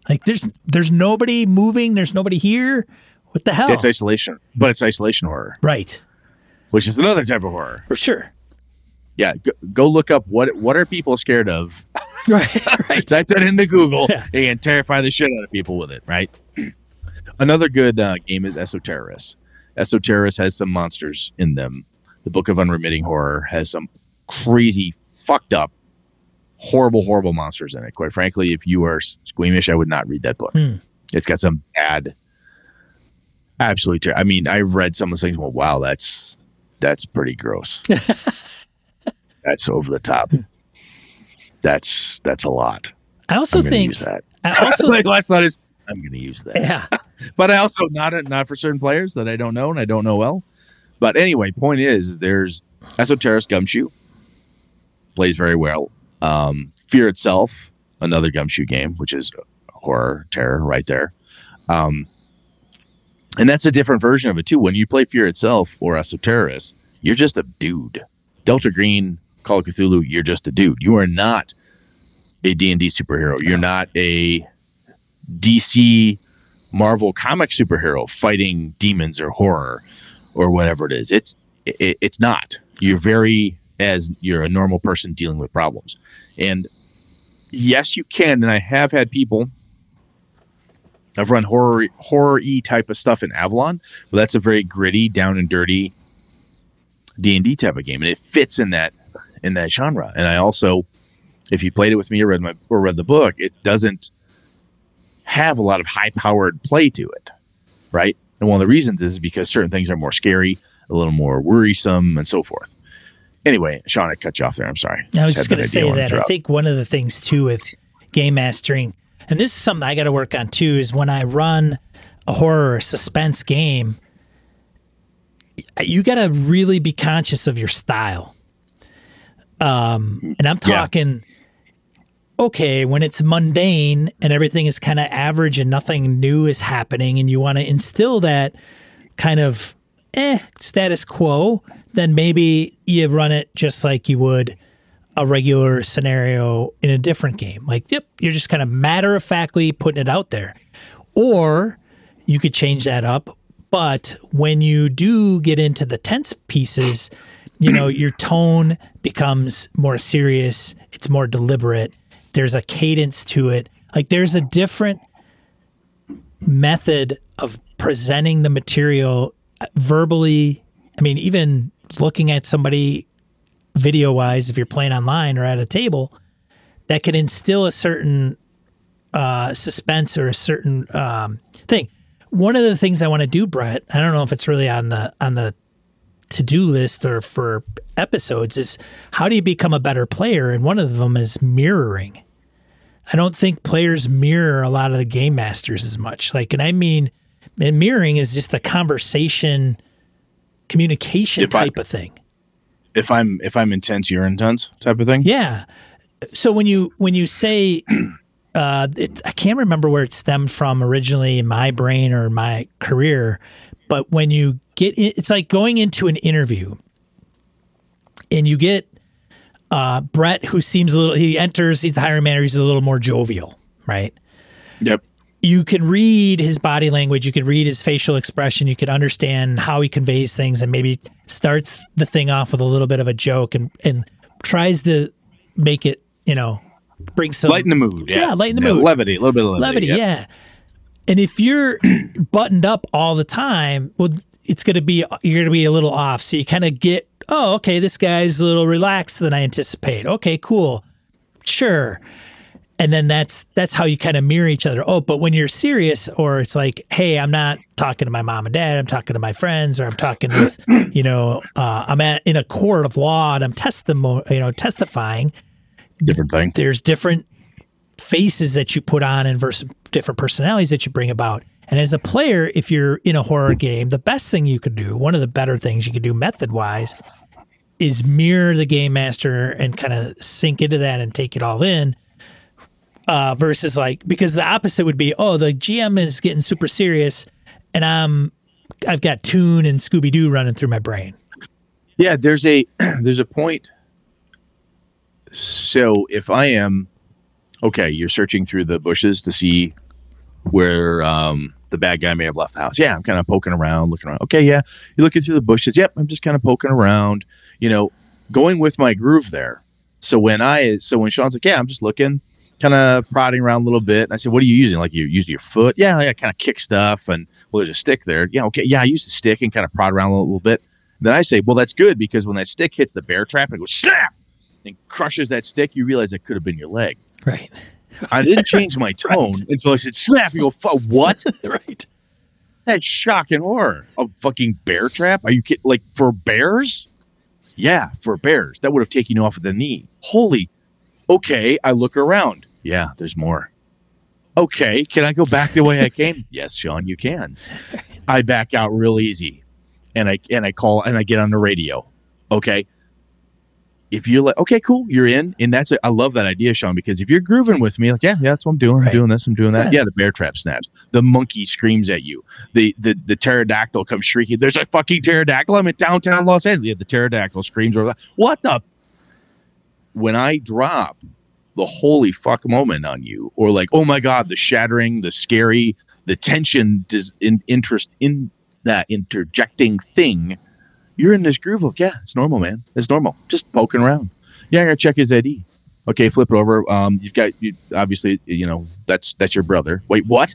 Like, there's there's nobody moving. There's nobody here. What the hell? it's isolation, but it's isolation horror, right, which is another type of horror. for sure. Yeah, go, go look up what what are people scared of. (laughs) Right, right. Type that into Google Yeah. and terrify the shit out of people with it. Right. (clears throat) Another good uh, game is Esoterrorist. Esoterrorist has some monsters in them. The Book of Unremitting Horror has some crazy, fucked up, horrible, horrible monsters in it. Quite frankly, if you are squeamish, I would not read that book. Hmm. It's got some bad, absolutely. Ter- I mean, I've read some of those things. Well, wow, that's that's pretty gross. (laughs) that's over the top. That's that's a lot. I also I'm think. use that. I also (laughs) like last night is I'm going to use that. yeah. But I also not not for certain players that I don't know and I don't know well. But anyway, point is, is there's Esoterrorist Gumshoe plays very well. Um, Fear itself, another Gumshoe game, which is horror terror right there. Um, and that's a different version of it too. When you play Fear itself or Esoterrorist, you're just a dude. Delta Green, Call of Cthulhu, you're just a dude. You are not a D&D superhero. You're not a DC Marvel comic superhero fighting demons or horror or whatever it is. It's it, it's not. You're very as you're a normal person dealing with problems. And yes, you can. And I have had people. I've run horror horror y type of stuff in Avalon, but that's a very gritty, down and dirty D and D type of game, and it fits in that in that genre. And I also, if you played it with me or read my or read the book, it doesn't have a lot of high powered play to it, right? And one of the reasons is because certain things are more scary, a little more worrisome, and so forth. Anyway, Sean, I cut you off there. I'm sorry. I was just going to say that I think one of the things too with game mastering, and this is something I got to work on too, is when I run a horror or suspense game, you got to really be conscious of your style. Um, and I'm Yeah. Okay, when it's mundane and everything is kind of average and nothing new is happening, and you want to instill that kind of eh status quo, then maybe you run it just like you would a regular scenario in a different game. Like, yep, you're just kind of matter of factly putting it out there. Or you could change that up. But when you do get into the tense pieces, you know, your tone becomes more serious, it's more deliberate. There's a cadence to it. Like, there's a different method of presenting the material uh, verbally. I mean, even looking at somebody video wise, if you're playing online or at a table, that can instill a certain uh, suspense or a certain um, thing. One of the things I want to do, Brett, I don't know if it's really on the on the to do list or for episodes, is how do you become a better player? And one of them is mirroring. I don't think players mirror a lot of the game masters as much. Like, and I mean, and mirroring is just a conversation, communication If I- type of thing. if I'm if I'm intense, you're intense type of thing. Yeah. So when you when you say, (clears throat) uh, it, I can't remember where it stemmed from originally in my brain or my career, but when you get, in, it's like going into an interview, and you get uh, Brett, who seems a little. He enters. He's the hiring manager. He's a little more jovial, right? Yep. you can read his body language, you can read his facial expression, you can understand how he conveys things, and maybe starts the thing off with a little bit of a joke and and tries to make it, you know, bring some Lighten the mood. Yeah, Yeah, lighten the mood. Levity, a little bit of levity. levity. yep. Yeah. And if you're (clears throat) buttoned up all the time, well, it's going to be you're going to be a little off. So you kind of get, oh, okay, this guy's a little relaxed than I anticipate. Okay, cool, sure. And then that's that's how you kind of mirror each other. Oh, but when you're serious, or it's like, hey, I'm not talking to my mom and dad. I'm talking to my friends, or I'm talking with, (clears throat) you know, uh, I'm at in a court of law and I'm testimony, you know, testifying Different thing. there's different faces that you put on and versus different personalities that you bring about. And as a player, if you're in a horror game, the best thing you could do, one of the better things you could do method wise, is mirror the game master and kind of sink into that and take it all in. Uh, versus like because the opposite would be oh the GM is getting super serious and I'm I've got Toon and Scooby Doo running through my brain. Yeah, there's a (clears throat) there's a point. So if I am okay, you're searching through the bushes to see where um, the bad guy may have left the house. Yeah, I'm kind of poking around, looking around. Okay, yeah, you're looking through the bushes. Yep, I'm just kind of poking around. You know, going with my groove there. So when I so when Sean's like, yeah, I'm just looking, kind of prodding around a little bit. And I said, what are you using? Like you use your foot? Yeah, like I kind of kick stuff. And well, there's a stick there. Yeah, okay, yeah, I use the stick and kind of prod around a little, little bit. Then I say, well, that's good because when that stick hits the bear trap, it goes snap and crushes that stick. You realize it could have been your leg. Right. I didn't change my (laughs) tone Right. until I said snap. You go, "Fu- what? (laughs) right. That's shock and horror. A fucking bear trap? Are you kidding? Like for bears? Yeah, for bears. That would have taken you off of the knee. Holy. Okay, I look around. Yeah, there's more. Okay, can I go back the way I came? (laughs) yes, Sean, you can. I back out real easy, and I and I call and I get on the radio. Okay. If you're like, okay, cool, you're in, and that's a, I love that idea, Sean, because if you're grooving with me, like, yeah, yeah, that's what I'm doing. Right. I'm doing this, I'm doing that. Yeah. Yeah, the bear trap snaps. The monkey screams at you the the the pterodactyl comes shrieking. There's a fucking pterodactyl. I'm in downtown Los Angeles. Yeah, the pterodactyl screams. Over, what the? When I drop the holy fuck moment on you, or like, oh my god, the shattering, the scary, the tension, dis- in, interest in that interjecting thing, you're in this groove of yeah, it's normal, man. It's normal. Just poking around. Yeah, I gotta check his ID. Okay, flip it over. Um, you've got you obviously, you know, that's that's your brother. Wait, what?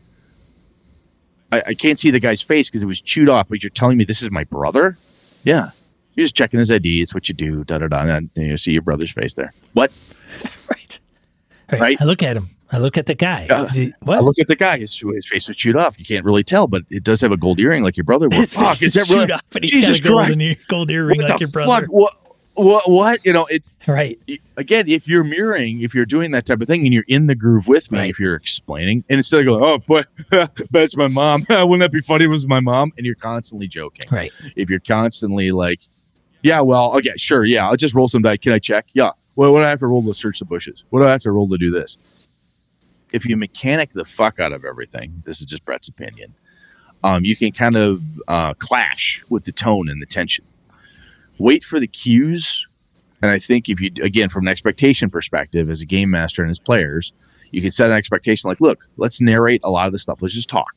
I, I can't see the guy's face because it was chewed off, but you're telling me this is my brother? Yeah. You're just checking his ID. It's what you do. Da da da. And you see your brother's face there. What? (laughs) Right. right. Right. I look at him. I look at the guy. Is he, I look at the guy. His, his face was chewed off. You can't really tell, but it does have a gold earring like your brother. His Fuck, face is that really- chewed off, and he's Jesus got a Christ. ear, gold earring What like your brother. fuck? What? What? What? You know, it Right. again, if you're mirroring, if you're doing that type of thing and you're in the groove with me, Right. if you're explaining, and instead of going, oh, boy, (laughs) that's my mom. (laughs) Wouldn't that be funny? if It was my mom. And you're constantly joking. Right. If you're constantly like, yeah, well, okay, sure. Yeah, I'll just roll some dice. Can I check? Yeah. Well, what do I have to roll to search the bushes? What do I have to roll to do this? If you mechanic the fuck out of everything, this is just Brett's opinion. Um, you can kind of uh, clash with the tone and the tension. Wait for the cues and I think if you, again, from an expectation perspective, as a game master and as players, you can set an expectation like, look, let's narrate a lot of this stuff. Let's just talk.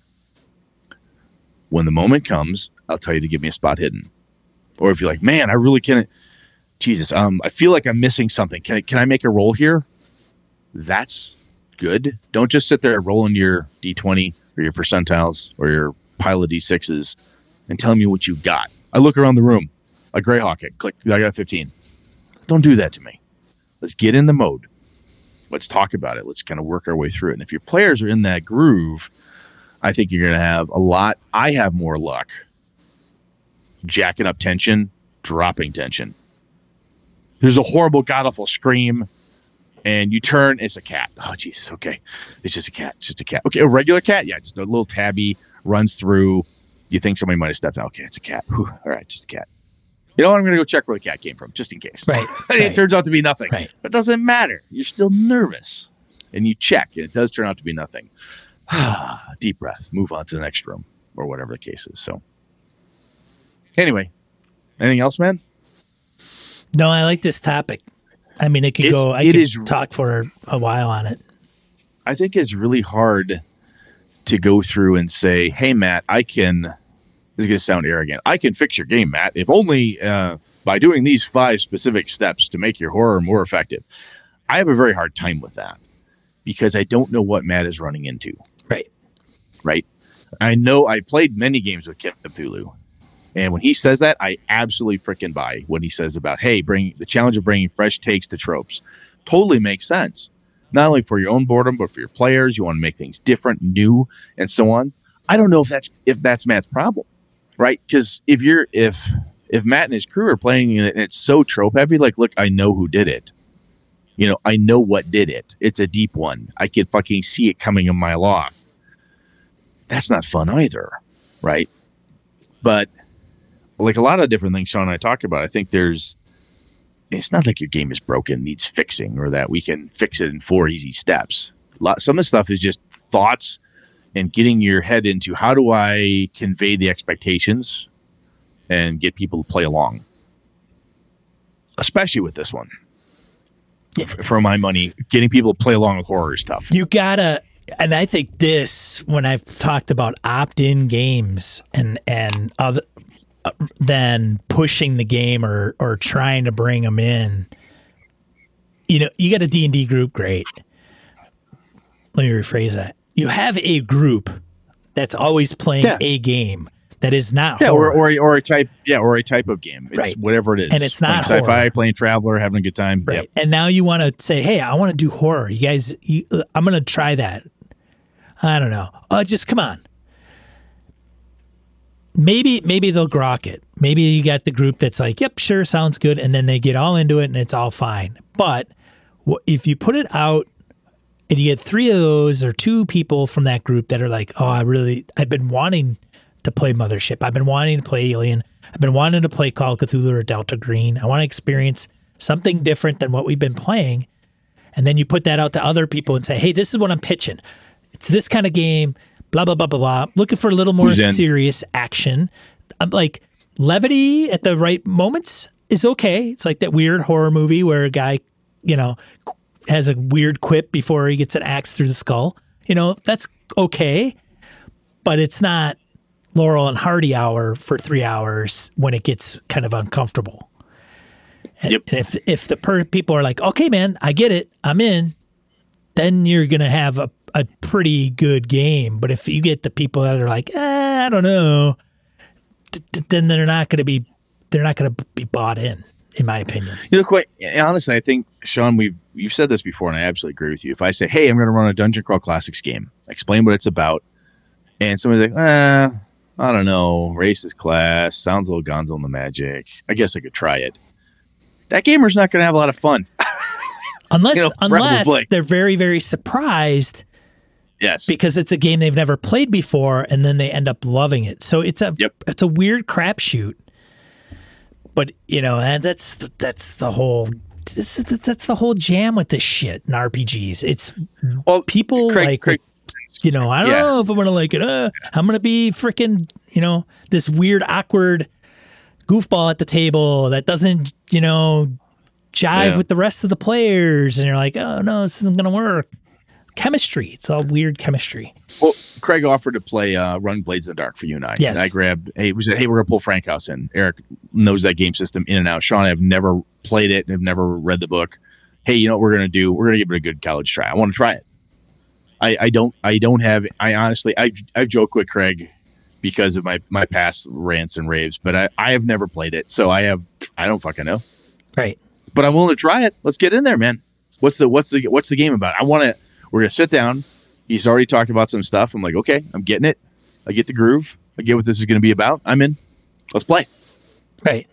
When the moment comes, I'll tell you to give me a spot hidden. Or if you're like, man, I really can't, Jesus, um, I feel like I'm missing something. Can I, can I make a roll here? That's good. Don't just sit there rolling your d20 or your percentiles or your pile of d6s and tell me what you got. I look around the room. I greyhawk it. Click. I got 15. Don't do that to me. Let's get in the mode. Let's talk about it. Let's kind of work our way through it. And if your players are in that groove, I think you're going to have a lot. I have more luck jacking up tension, dropping tension. There's a horrible, god awful scream, and you turn. It's a cat. Oh, Jesus. Okay. It's just a cat. It's just a cat. Okay. A regular cat. Yeah. Just a little tabby runs through. You think somebody might have stepped out. Okay. It's a cat. Whew, all right. Just a cat. You know what? I'm going to go check where the cat came from, just in case. Right. And (laughs) it right. turns out to be nothing. Right. But it doesn't matter. You're still nervous. And you check, and it does turn out to be nothing. (sighs) Deep breath. Move on to the next room, or whatever the case is. So, anyway, anything else, man? No, I like this topic. I mean, it could It's- go. I it could is- talk for a while on it. I think it's really hard to go through and say, "Hey, Matt, I can." This is going to sound arrogant. I can fix your game, Matt, if only uh, by doing these five specific steps to make your horror more effective. I have a very hard time with that because I don't know what Matt is running into. Right. Right. I know I played many games with Cthulhu, Cthulhu, and when he says that, I absolutely freaking buy when he says about, "Hey, bring the challenge of bringing fresh takes to tropes." Totally makes sense not only for your own boredom but for your players you want to make things different new and so on i don't know if that's if that's matt's problem right because if you're if if matt and his crew are playing it and it's so trope heavy like look i know who did it You know, I know what did it. It's a deep one. I can fucking see it coming a mile off. That's not fun either, right? But like a lot of different things Sean and I talk about, I think there's it's not like your game is broken, needs fixing, or that we can fix it in four easy steps. Lot, some of the stuff is just thoughts and getting your head into how do I convey the expectations and get people to play along, especially with this one. Yeah. For my money, getting people to play along with horror tough. You gotta, and I think this when I've talked about opt-in games and and other than pushing the game or or trying to bring them in. You know, you got a D and D group, great. Let me rephrase that. You have a group that's always playing Yeah. a game that is not Yeah, or, horror. or or a type, yeah, or a type of game. It's Right. whatever it is, And it's not playing sci-fi, playing Traveller, having a good time. Right. Yep. And now you want to say, hey, I want to do horror. You guys, you, uh, I'm going to try that. I don't know. Uh, just come on. Maybe maybe they'll grok it. Maybe you got the group that's like, yep, sure, sounds good, and then they get all into it and it's all fine. But if you put it out and you get three of those or two people from that group that are like, oh, I really, I've been wanting to play Mothership. I've been wanting to play Alien. I've been wanting to play Call of Cthulhu or Delta Green. I want to experience something different than what we've been playing. And then you put that out to other people and say, hey, this is what I'm pitching. It's this kind of game, blah, blah, blah, blah, blah. Looking for a little more serious action. I'm like, levity at the right moments is okay. It's like that weird horror movie where a guy, you know, has a weird quip before he gets an axe through the skull. You know, that's okay, but it's not Laurel and Hardy hour for three hours when it gets kind of uncomfortable. And, Yep. and if if the per- people are like, okay, man, I get it, I'm in, then you're gonna have a, a pretty good game. But if you get the people that are like, eh, I don't know, th- th- then they're not gonna be they're not gonna be bought in, in my opinion. You know, quite honestly, I think Sean, we've you've said this before, and I absolutely agree with you. If I say, "Hey, I'm going to run a Dungeon Crawl Classics game," explain what it's about, and somebody's like, "Eh, I don't know, racist class sounds a little Gonzo in the Magic. I guess I could try it." That gamer's not going to have a lot of fun. (laughs) Unless You know, unless they're very very surprised Yes, because it's a game they've never played before, and then they end up loving it. So it's a Yep. it's a weird crapshoot. But you know, and that's the, that's the whole this is the, that's the whole jam with this shit in RPGs. It's well, people Craig, like Craig, you know I don't Yeah. know if I'm gonna like it. Uh, I'm gonna be freaking you know this weird awkward goofball at the table that doesn't you know jive Yeah. with the rest of the players, and you're like, oh no, this isn't gonna work. Chemistry. It's all weird chemistry. well, Craig offered to play uh, Run Blades in the Dark for you and I. Yes. And I grabbed. Hey, we said, "Hey, we're going to pull Frankhouse in." Eric knows that game system in and out. Sean, I've never played it. and I've never read the book. Hey, you know what we're going to do? We're going to give it a good college try. I want to try it. I, I don't I don't have I honestly I I've joked with Craig because of my my past rants and raves, but I I have never played it, so I have I don't fucking know. Right. But I'm willing to try it. Let's get in there, man. What's the what's the what's the game about? I want to. We're gonna sit down. He's already talked about some stuff. I'm like, okay, I'm getting it. I get the groove. I get what this is going to be about. I'm in. Let's play. Right.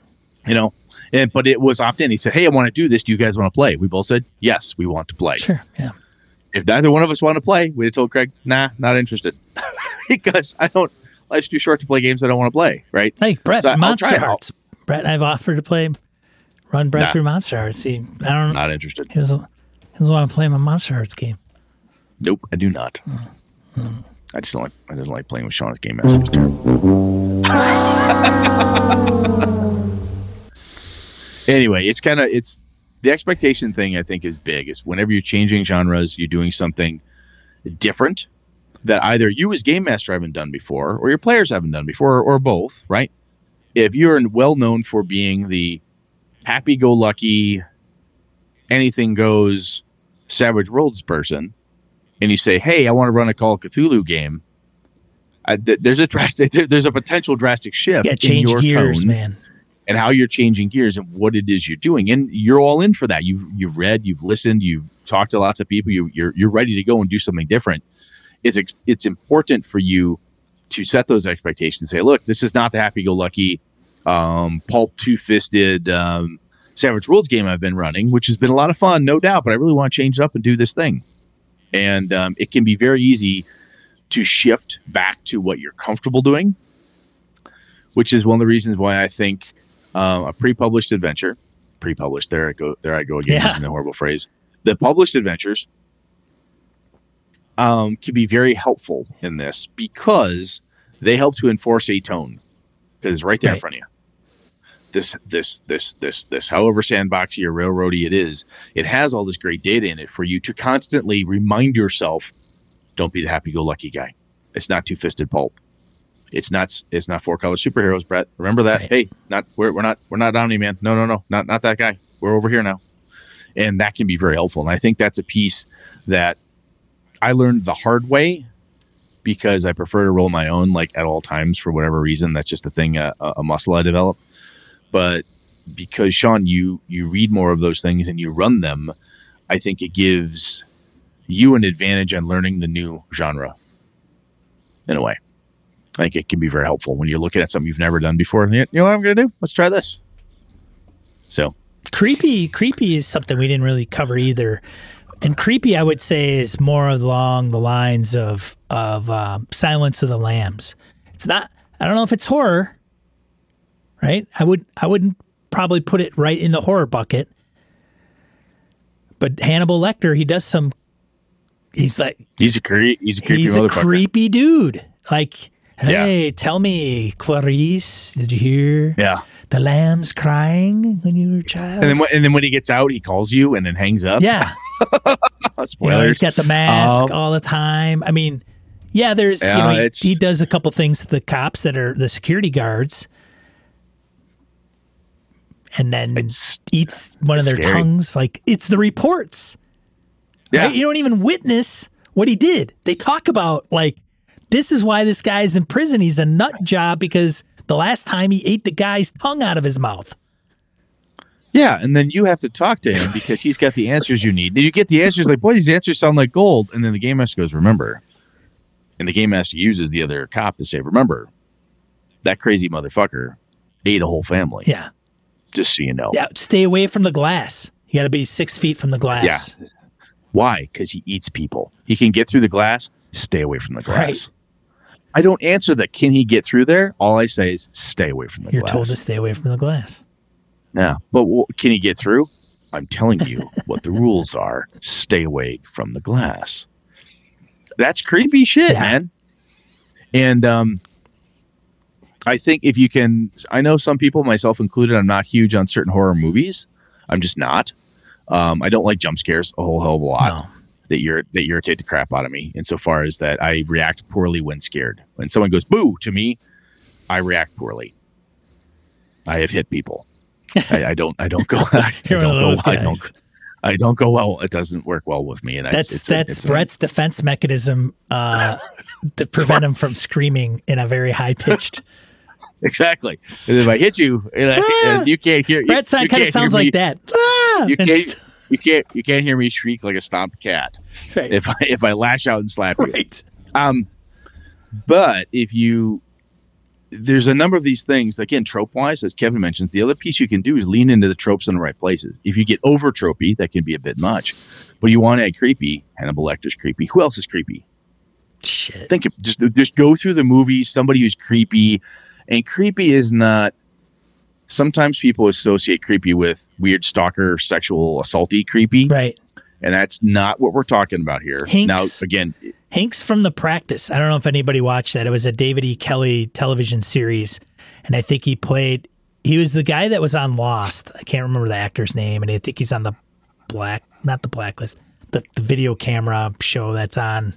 You know. And but it was opt in. He said, "Hey, I want to do this. Do you guys want to play?" We both said, "Yes, we want to play." Sure. Yeah. If neither one of us want to play, we'd have told Craig, "Nah, not interested," (laughs) because I don't. Life's too short to play games I don't want to play. Right? Hey, Brett, So Monster. Hearts. Brett, I've offered to play, run Brett Nah. through Monsterhearts. See, I don't. Not interested. He was, he was want to play my Monsterhearts game. Nope, I do not. Hmm. I just don't like. I don't like playing with Sean's game master. (laughs) Anyway, it's kind of it's the expectation thing. I think is big. Is whenever you're changing genres, you're doing something different that either you as game master haven't done before, or your players haven't done before, or both. Right? If you're well known for being the happy-go-lucky, anything goes, Savage Worlds person, and you say, "Hey, I want to run a Call of Cthulhu game," I, th- there's a drastic, (laughs) there- there's a potential drastic shift Yeah, in your gears, tone man. and how you're changing gears and what it is you're doing, and you're all in for that. You've you've read, you've listened, you've talked to lots of people. You, you're you're ready to go and do something different. It's ex- it's important for you to set those expectations. Say, look, this is not the happy-go-lucky, um, pulp two-fisted. Um, Savage Worlds game I've been running, which has been a lot of fun, no doubt. But I really want to change it up and do this thing, and um, it can be very easy to shift back to what you're comfortable doing, which is one of the reasons why I think um, a pre-published adventure, pre-published. There I go. There I go again Yeah. using the horrible phrase. The published adventures um, can be very helpful in this because they help to enforce a tone because it's right there in front of you. This, this, this, this, this, however sandboxy or railroady it is, it has all this great data in it for you to constantly remind yourself don't be the happy-go-lucky guy. It's not two-fisted pulp. It's not. It's not four color superheroes, Brett. Remember that. Right. Hey, not we're, we're not we're not Omni Man. No, no, no, not not that guy. We're over here now, and that can be very helpful. And I think that's a piece that I learned the hard way because I prefer to roll my own, like at all times for whatever reason. That's just a thing, uh, a, a muscle I developed. But because Sean, you you read more of those things and you run them, I think it gives you an advantage on learning the new genre. In a way, I think it can be very helpful when you're looking at something you've never done before. You know what I'm going to do? Let's try this. So creepy creepy is something we didn't really cover either and creepy i would say is more along the lines of of um, silence of the lambs it's not i don't know if it's horror right i would i wouldn't probably put it right in the horror bucket but hannibal lecter he does some he's like he's a he's a creepy he's a creepy dude like Yeah. hey tell me clarice did you hear yeah. the lambs crying when you were a child And then when, and then when he gets out, he calls you and then hangs up. yeah (laughs) You know, Spoilers. he's got the mask Um, all the time. I mean, yeah, there's you know he, he does a couple things to the cops that are the security guards, and then It's- eats one of their scary. tongues. Like it's the reports. yeah. Right? You don't even witness what he did. They talk about like this is why this guy's in prison. He's a nut job because the last time he ate the guy's tongue out of his mouth. Yeah, and then you have to talk to him because he's got the answers you need. Then you get the answers like, boy, these answers sound like gold. And then the game master goes, remember. And the game master uses the other cop to say, remember, that crazy motherfucker ate a whole family. Yeah, Just so you know. yeah. Stay away from the glass. You got to be six feet from the glass. Yeah. Why? Because he eats people. He can get through the glass. Stay away from the glass. Right. I don't answer that. Can he get through there? All I say is stay away from the glass. You're told to stay away from the glass. Yeah, but w- can he get through? I'm telling you what the (laughs) rules are. Stay away from the glass. That's creepy shit, Yeah. man. And um, I think if you can, I know some people, myself included, I'm not huge on certain horror movies. I'm just not. Um, I don't like jump scares a whole hell of a lot No. that ir- that irritate the crap out of me. Insofar as that, I react poorly when scared. When someone goes boo to me, I react poorly. I have hit people. (laughs) I, I don't. I don't go. (laughs) I You're don't one of go. those I guys. don't. I don't go well. It doesn't work well with me. And I, That's it's that's it's a- Brett's defense mechanism uh, (laughs) to prevent him from screaming in a very high pitched. Exactly. And if I (laughs) hit you, and I- Ah! and you can't hear. you- Brett's kind of sounds like that. Ah! You can't. You can't. You can't hear me shriek like a stomped cat right. if I if I lash out and slap you. right. Um, but if you, there's a number of these things, again, trope wise, as Kevin mentions, the other piece you can do is lean into the tropes in the right places. If you get over tropey, that can be a bit much. But you want to add creepy, Hannibal Lecter's creepy. Who else is creepy? Shit. Think of, just just go through the movies, somebody who's creepy, and creepy is not. Sometimes people associate creepy with weird stalker, sexual assaulty creepy, Right. and that's not what we're talking about here. Hinks. Now, again, Hanks from the practice. I don't know if anybody watched that. It was a David E. Kelley television series, and I think he played. He was the guy that was on Lost. I can't remember the actor's name, and I think he's on the black, not the blacklist, the, the video camera show that's on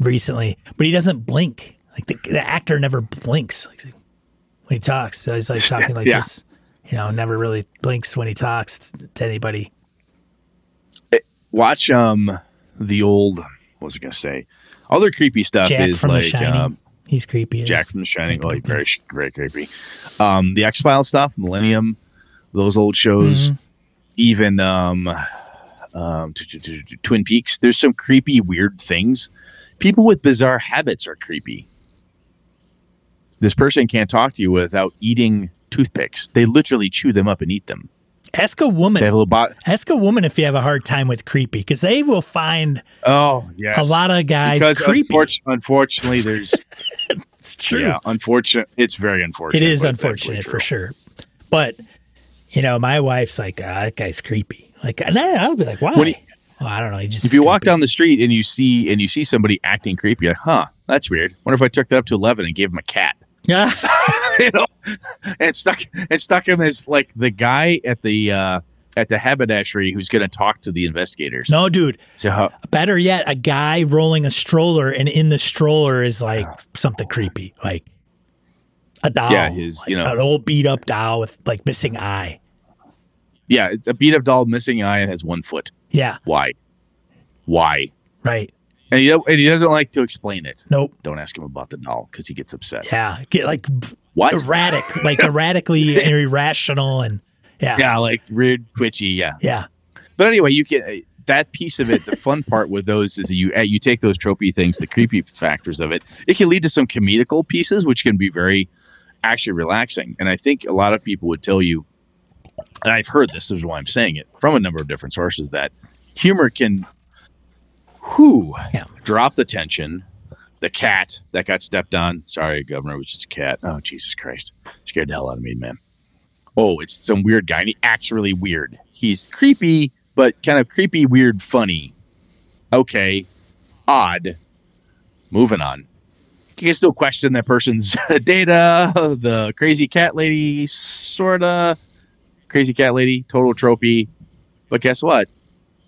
recently. But he doesn't blink. Like the, the actor never blinks like, when he talks. So he's like (laughs) talking like Yeah. this. You know, never really blinks when he talks to anybody. watch um the old what was I gonna say? Other creepy stuff Jack is like um, he's creepy. Jack from The Shining. Oh, very very creepy. Um, the X Files stuff, Millennium, those old shows, Mhm. even um, um, Twin Peaks. There's some creepy, weird things. People with bizarre habits are creepy. This person can't talk to you without eating toothpicks. They literally chew them up and eat them. Ask a woman. a bot. Ask a woman if you have a hard time with creepy, because they will find Oh, yes. a lot of guys because creepy. unfortu- unfortunately, there's (laughs) it's true. yeah, unfortunate. It's very unfortunate. It is unfortunate for sure. But you know, my wife's like, ah, that guy's creepy. Like, and I, I'll be like, why? Well, I don't know. Just If you walk down the street and you see and you see somebody acting creepy, you're like, huh, that's weird. Wonder if I took that up to eleven and gave him a cat. Yeah, (laughs) you know, and stuck and stuck him as like the guy at the uh at the haberdashery who's going to talk to the investigators. no, dude. So uh, Better yet, a guy rolling a stroller, and in the stroller is like something creepy, like a doll. Yeah, his, like you know- an old beat up doll with like missing eye. yeah, it's a beat up doll, missing eye, and has one foot. Yeah, Why? Why? right. And he, and he doesn't like to explain it. Nope. Don't ask him about the doll because he gets upset. Yeah, get like What? erratic, (laughs) like erratically (laughs) irrational, and yeah, Yeah, like rude, twitchy. Yeah. yeah. But anyway, you can that piece of it. The fun part with those is you uh, you take those tropey things, the creepy factors of it. It can lead to some comedical pieces, which can be very actually relaxing. And I think a lot of people would tell you, and I've heard this, this is why I'm saying it from a number of different sources, that humor can, whoo, Yeah. drop the tension. The cat that got stepped on. Sorry, Governor, it was just a cat. Oh, Jesus Christ. Scared the hell out of me, man. Oh, it's some weird guy, and he acts really weird. He's creepy, but kind of creepy, weird, funny. Okay. Odd. Moving on. You can still question that person's (laughs) data, the crazy cat lady, sorta. Crazy cat lady, total tropey. But guess what?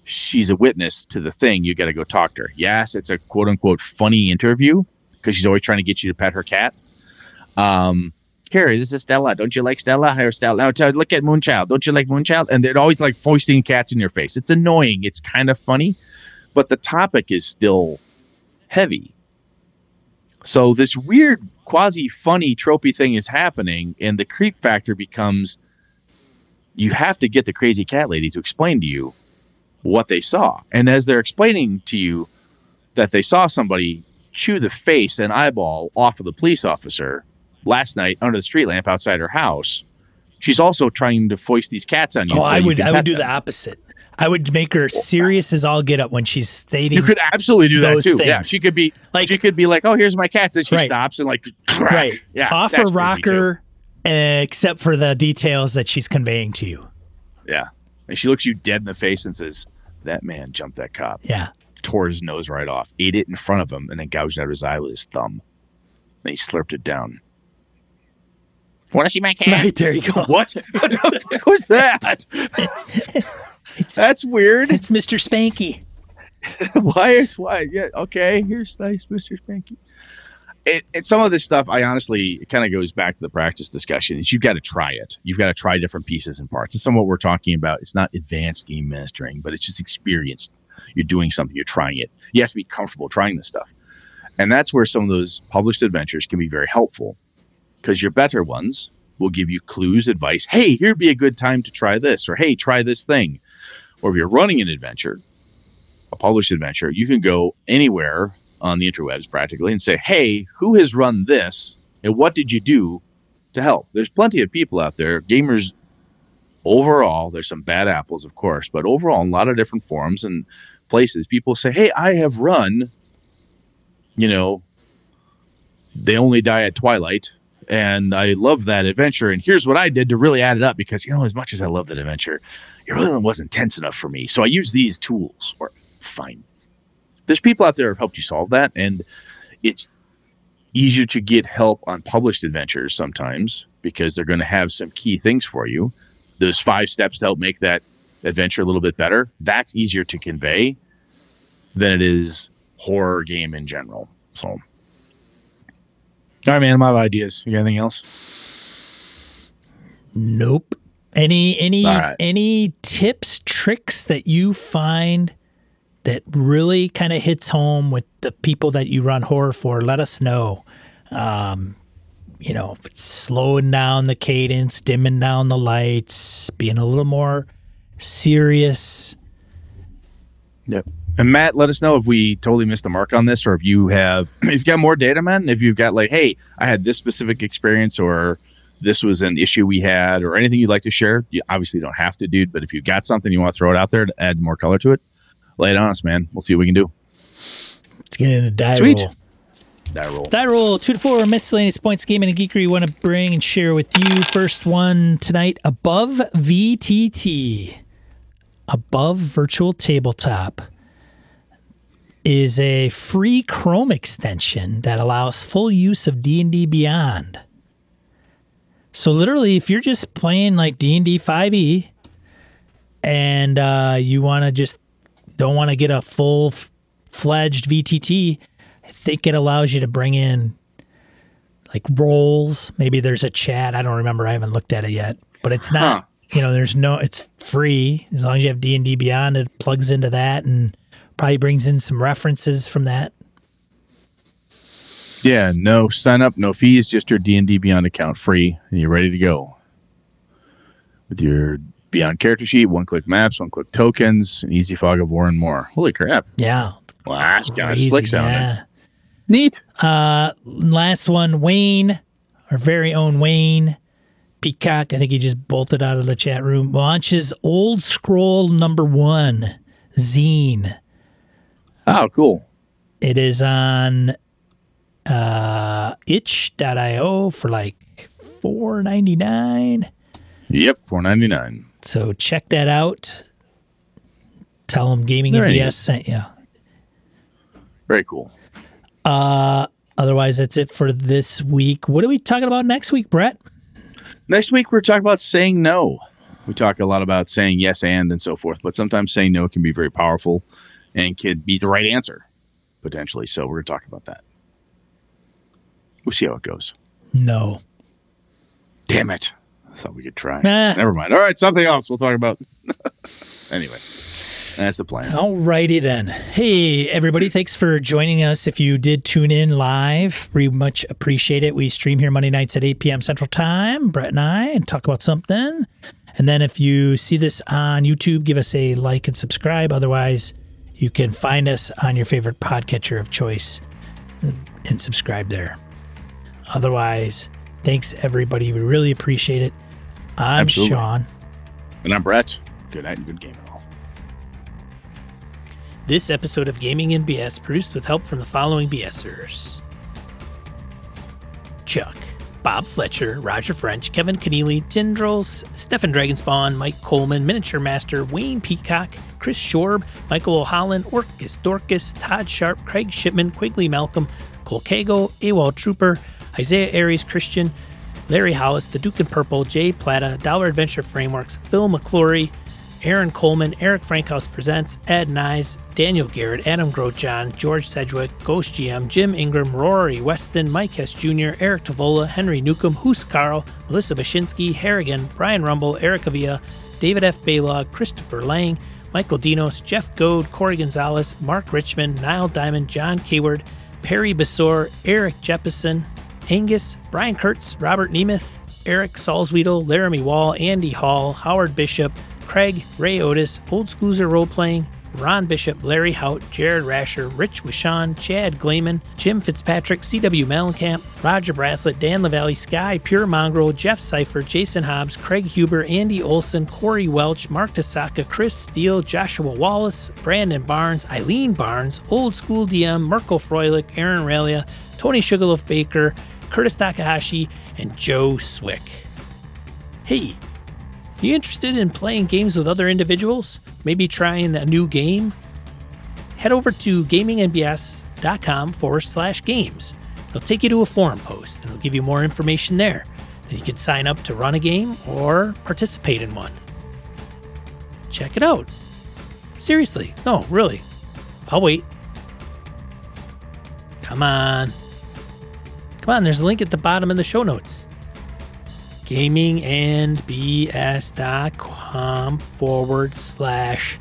She's a witness to the thing. You got to go talk to her. Yes, it's a quote unquote funny interview because she's always trying to get you to pet her cat. Um, here, this is Stella. Don't you like Stella? Here, Stella. Look at Moonchild. Don't you like Moonchild? And they're always like foisting cats in your face. It's annoying. It's kind of funny, but the topic is still heavy. So this weird, quasi funny, tropey thing is happening, and the creep factor becomes you have to get the crazy cat lady to explain to you what they saw. And as they're explaining to you that they saw somebody chew the face and eyeball off of the police officer last night under the street lamp outside her house, she's also trying to foist these cats on you. Oh, so I would I would do them. the opposite. I would make her serious as all get up when she's stating You could absolutely do that too. Yeah, things. she could be Like- she could be like, "Oh, here's my cats," and she Right. stops and like, right. yeah, Offer that's creepy, too. rocker, uh, except for the details that she's conveying to you. Yeah, and she looks you dead in the face and says, "That man jumped that cop, Yeah. tore his nose right off, ate it in front of him, and then gouged out his eye with his thumb. Then he slurped it down." Want to see my (laughs) cat? Right there you go. What? (laughs) what the fuck was that? (laughs) It's That's weird. it's Mr. Spanky. why is why yeah okay here's nice mr spanky it, it some of this stuff i honestly it kind of goes back to the practice discussion is you've got to try it. You've got to try different pieces and parts. It's some of what we're talking about. It's not advanced game mastering but it's just experienced. You're doing something you're trying it. You have to be comfortable trying this stuff. And that's where some of those published adventures can be very helpful because your better ones will give you clues advice. Hey here'd be a good time to try this or hey try this thing. Or if you're running an adventure a published adventure, you can go anywhere on the interwebs practically and say, hey, who has run this and what did you do to help? There's plenty of people out there, gamers overall. There's some bad apples, of course, but overall, in a lot of different forums and places, people say, hey, I have run, you know, they only die at twilight. And I love that adventure. And here's what I did to really add it up because, you know, as much as I love that adventure, it really wasn't tense enough for me. So I used these tools. Or fine. There's people out there who have helped you solve that, and it's easier to get help on published adventures sometimes because they're going to have some key things for you. Those five steps to help make that adventure a little bit better. That's easier to convey than it is horror game in general. So, all right, man, I'm out of ideas. You got anything else? Nope. Any any All right. any tips, tricks that you find that really kind of hits home with the people that you run horror for? Let us know. Um, you know, slowing down the cadence, dimming down the lights, being a little more serious. Yep. And Matt, let us know if we totally missed the mark on this, or if you have, (clears throat) if you've got more data, man. If you've got like, hey, I had this specific experience, or this was an issue we had or anything you'd like to share, you obviously don't have to, dude. But if you've got something you want to throw it out there to add more color to it, lay it on us, man. We'll see what we can do. Let's get into die Sweet. roll. Die roll. Die roll two to four miscellaneous points gaming and geekery want to bring and share with you. First one tonight above VTT, above virtual tabletop is a free Chrome extension that allows full use of D&D Beyond. So literally if you're just playing like D&D 5e and uh, you want to just don't want to get a full fledged VTT, I think it allows you to bring in like roles. Maybe there's a chat. I don't remember. I haven't looked at it yet. But it's not. You know, there's no. It's free as long as you have D and D Beyond. It plugs into that and probably brings in some references from that. Yeah, no sign up, no fees, just your D and D Beyond account free, and you're ready to go with your Beyond character sheet, one click maps, one click tokens, an easy fog of war, and more. Holy crap! Yeah. Wow, that's kind of slick sounding. yeah. Neat. Uh, last one, Wayne, our very own Wayne Peacock. I think he just bolted out of the chat room. Launches Old Scroll number one zine. Oh, cool. It is on uh, itch.io for like four ninety nine. Yep, four ninety nine. So check that out. Tell them Gaming There MBS sent you. Very cool. Uh, otherwise, that's it for this week. What are we talking about next week, Brett? Next week we're talking about saying no. We talk a lot about saying yes and and so forth, but sometimes saying no can be very powerful and could be the right answer potentially. So we're going to talk about that. We'll see how it goes. No. Damn it! I thought we could try. Ah. Never mind. All right, something else we'll talk about. (laughs) anyway, that's the plan. Alrighty then. Hey, everybody, thanks for joining us. If you did tune in live, we much appreciate it. We stream here Monday nights at 8 p.m. Central Time, Brett and I, and talk about something. And then if you see this on YouTube, give us a like and subscribe. Otherwise, you can find us on your favorite podcatcher of choice and subscribe there. Otherwise, thanks everybody. We really appreciate it. I'm Absolutely. Sean. And I'm Brett. Good night and good game. all. This episode of Gaming and BS produced with help from the following BSers Chuck, Bob Fletcher, Roger French, Kevin Keneally, Tindrils, Stefan Dragonspawn, Mike Coleman, Miniature Master, Wayne Peacock, Chris Shorb, Michael O'Holland, Orcus Dorcas, Todd Sharp, Craig Shipman, Quigley Malcolm, Cole AWOL Trooper, Isaiah Aries Christian, Larry Hollis, The Duke and Purple, Jay Plata, Dollar Adventure Frameworks, Phil McClory, Aaron Coleman, Eric Frankhouse Presents, Ed Nyes, Daniel Garrett, Adam Grochon, George Sedgwick, Ghost GM, Jim Ingram, Rory Weston, Mike Hess Jr., Eric Tavola, Henry Newcomb, Hoos Carl, Melissa Bashinsky, Harrigan, Brian Rumble, Eric Avia, David F. Baylog, Christopher Lang, Michael Dinos, Jeff Goad, Corey Gonzalez, Mark Richmond, Niall Diamond, John Kayward, Perry Besor, Eric Jeppesen, Angus, Brian Kurtz, Robert Nemeth, Eric Salzwedel, Laramie Wall, Andy Hall, Howard Bishop, Craig, Ray Otis, Old Scoozer Role Playing, Ron Bishop, Larry Hout, Jared Rasher, Rich Wishawn, Chad Glayman, Jim Fitzpatrick, C.W. Mellencamp, Roger Braslett, Dan LaValle, Sky, Pure Mongrel, Jeff Cipher, Jason Hobbs, Craig Huber, Andy Olson, Corey Welch, Mark Tasaka, Chris Steele, Joshua Wallace, Brandon Barnes, Eileen Barnes, Old School DM, Mirko Froelich, Aaron Ralia, Tony Sugarloaf Baker, Curtis Takahashi, and Joe Swick. Hey, you interested in playing games with other individuals? Maybe trying a new game? Head over to gamingnbs.com forward slash games. It'll take you to a forum post and it'll give you more information there. Then you can sign up to run a game or participate in one. Check it out. Seriously, no, really. I'll wait. Come on. Come on, there's a link at the bottom of the show notes gamingandbs.com forward slash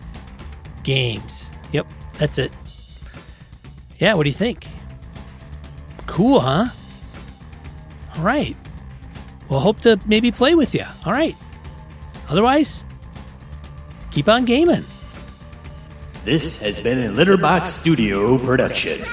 games. Yep, that's it. Yeah, what do you think? Cool, huh? All right. Well, hope to maybe play with you. All right. Otherwise, keep on gaming. This has been a Litterbox Studio production.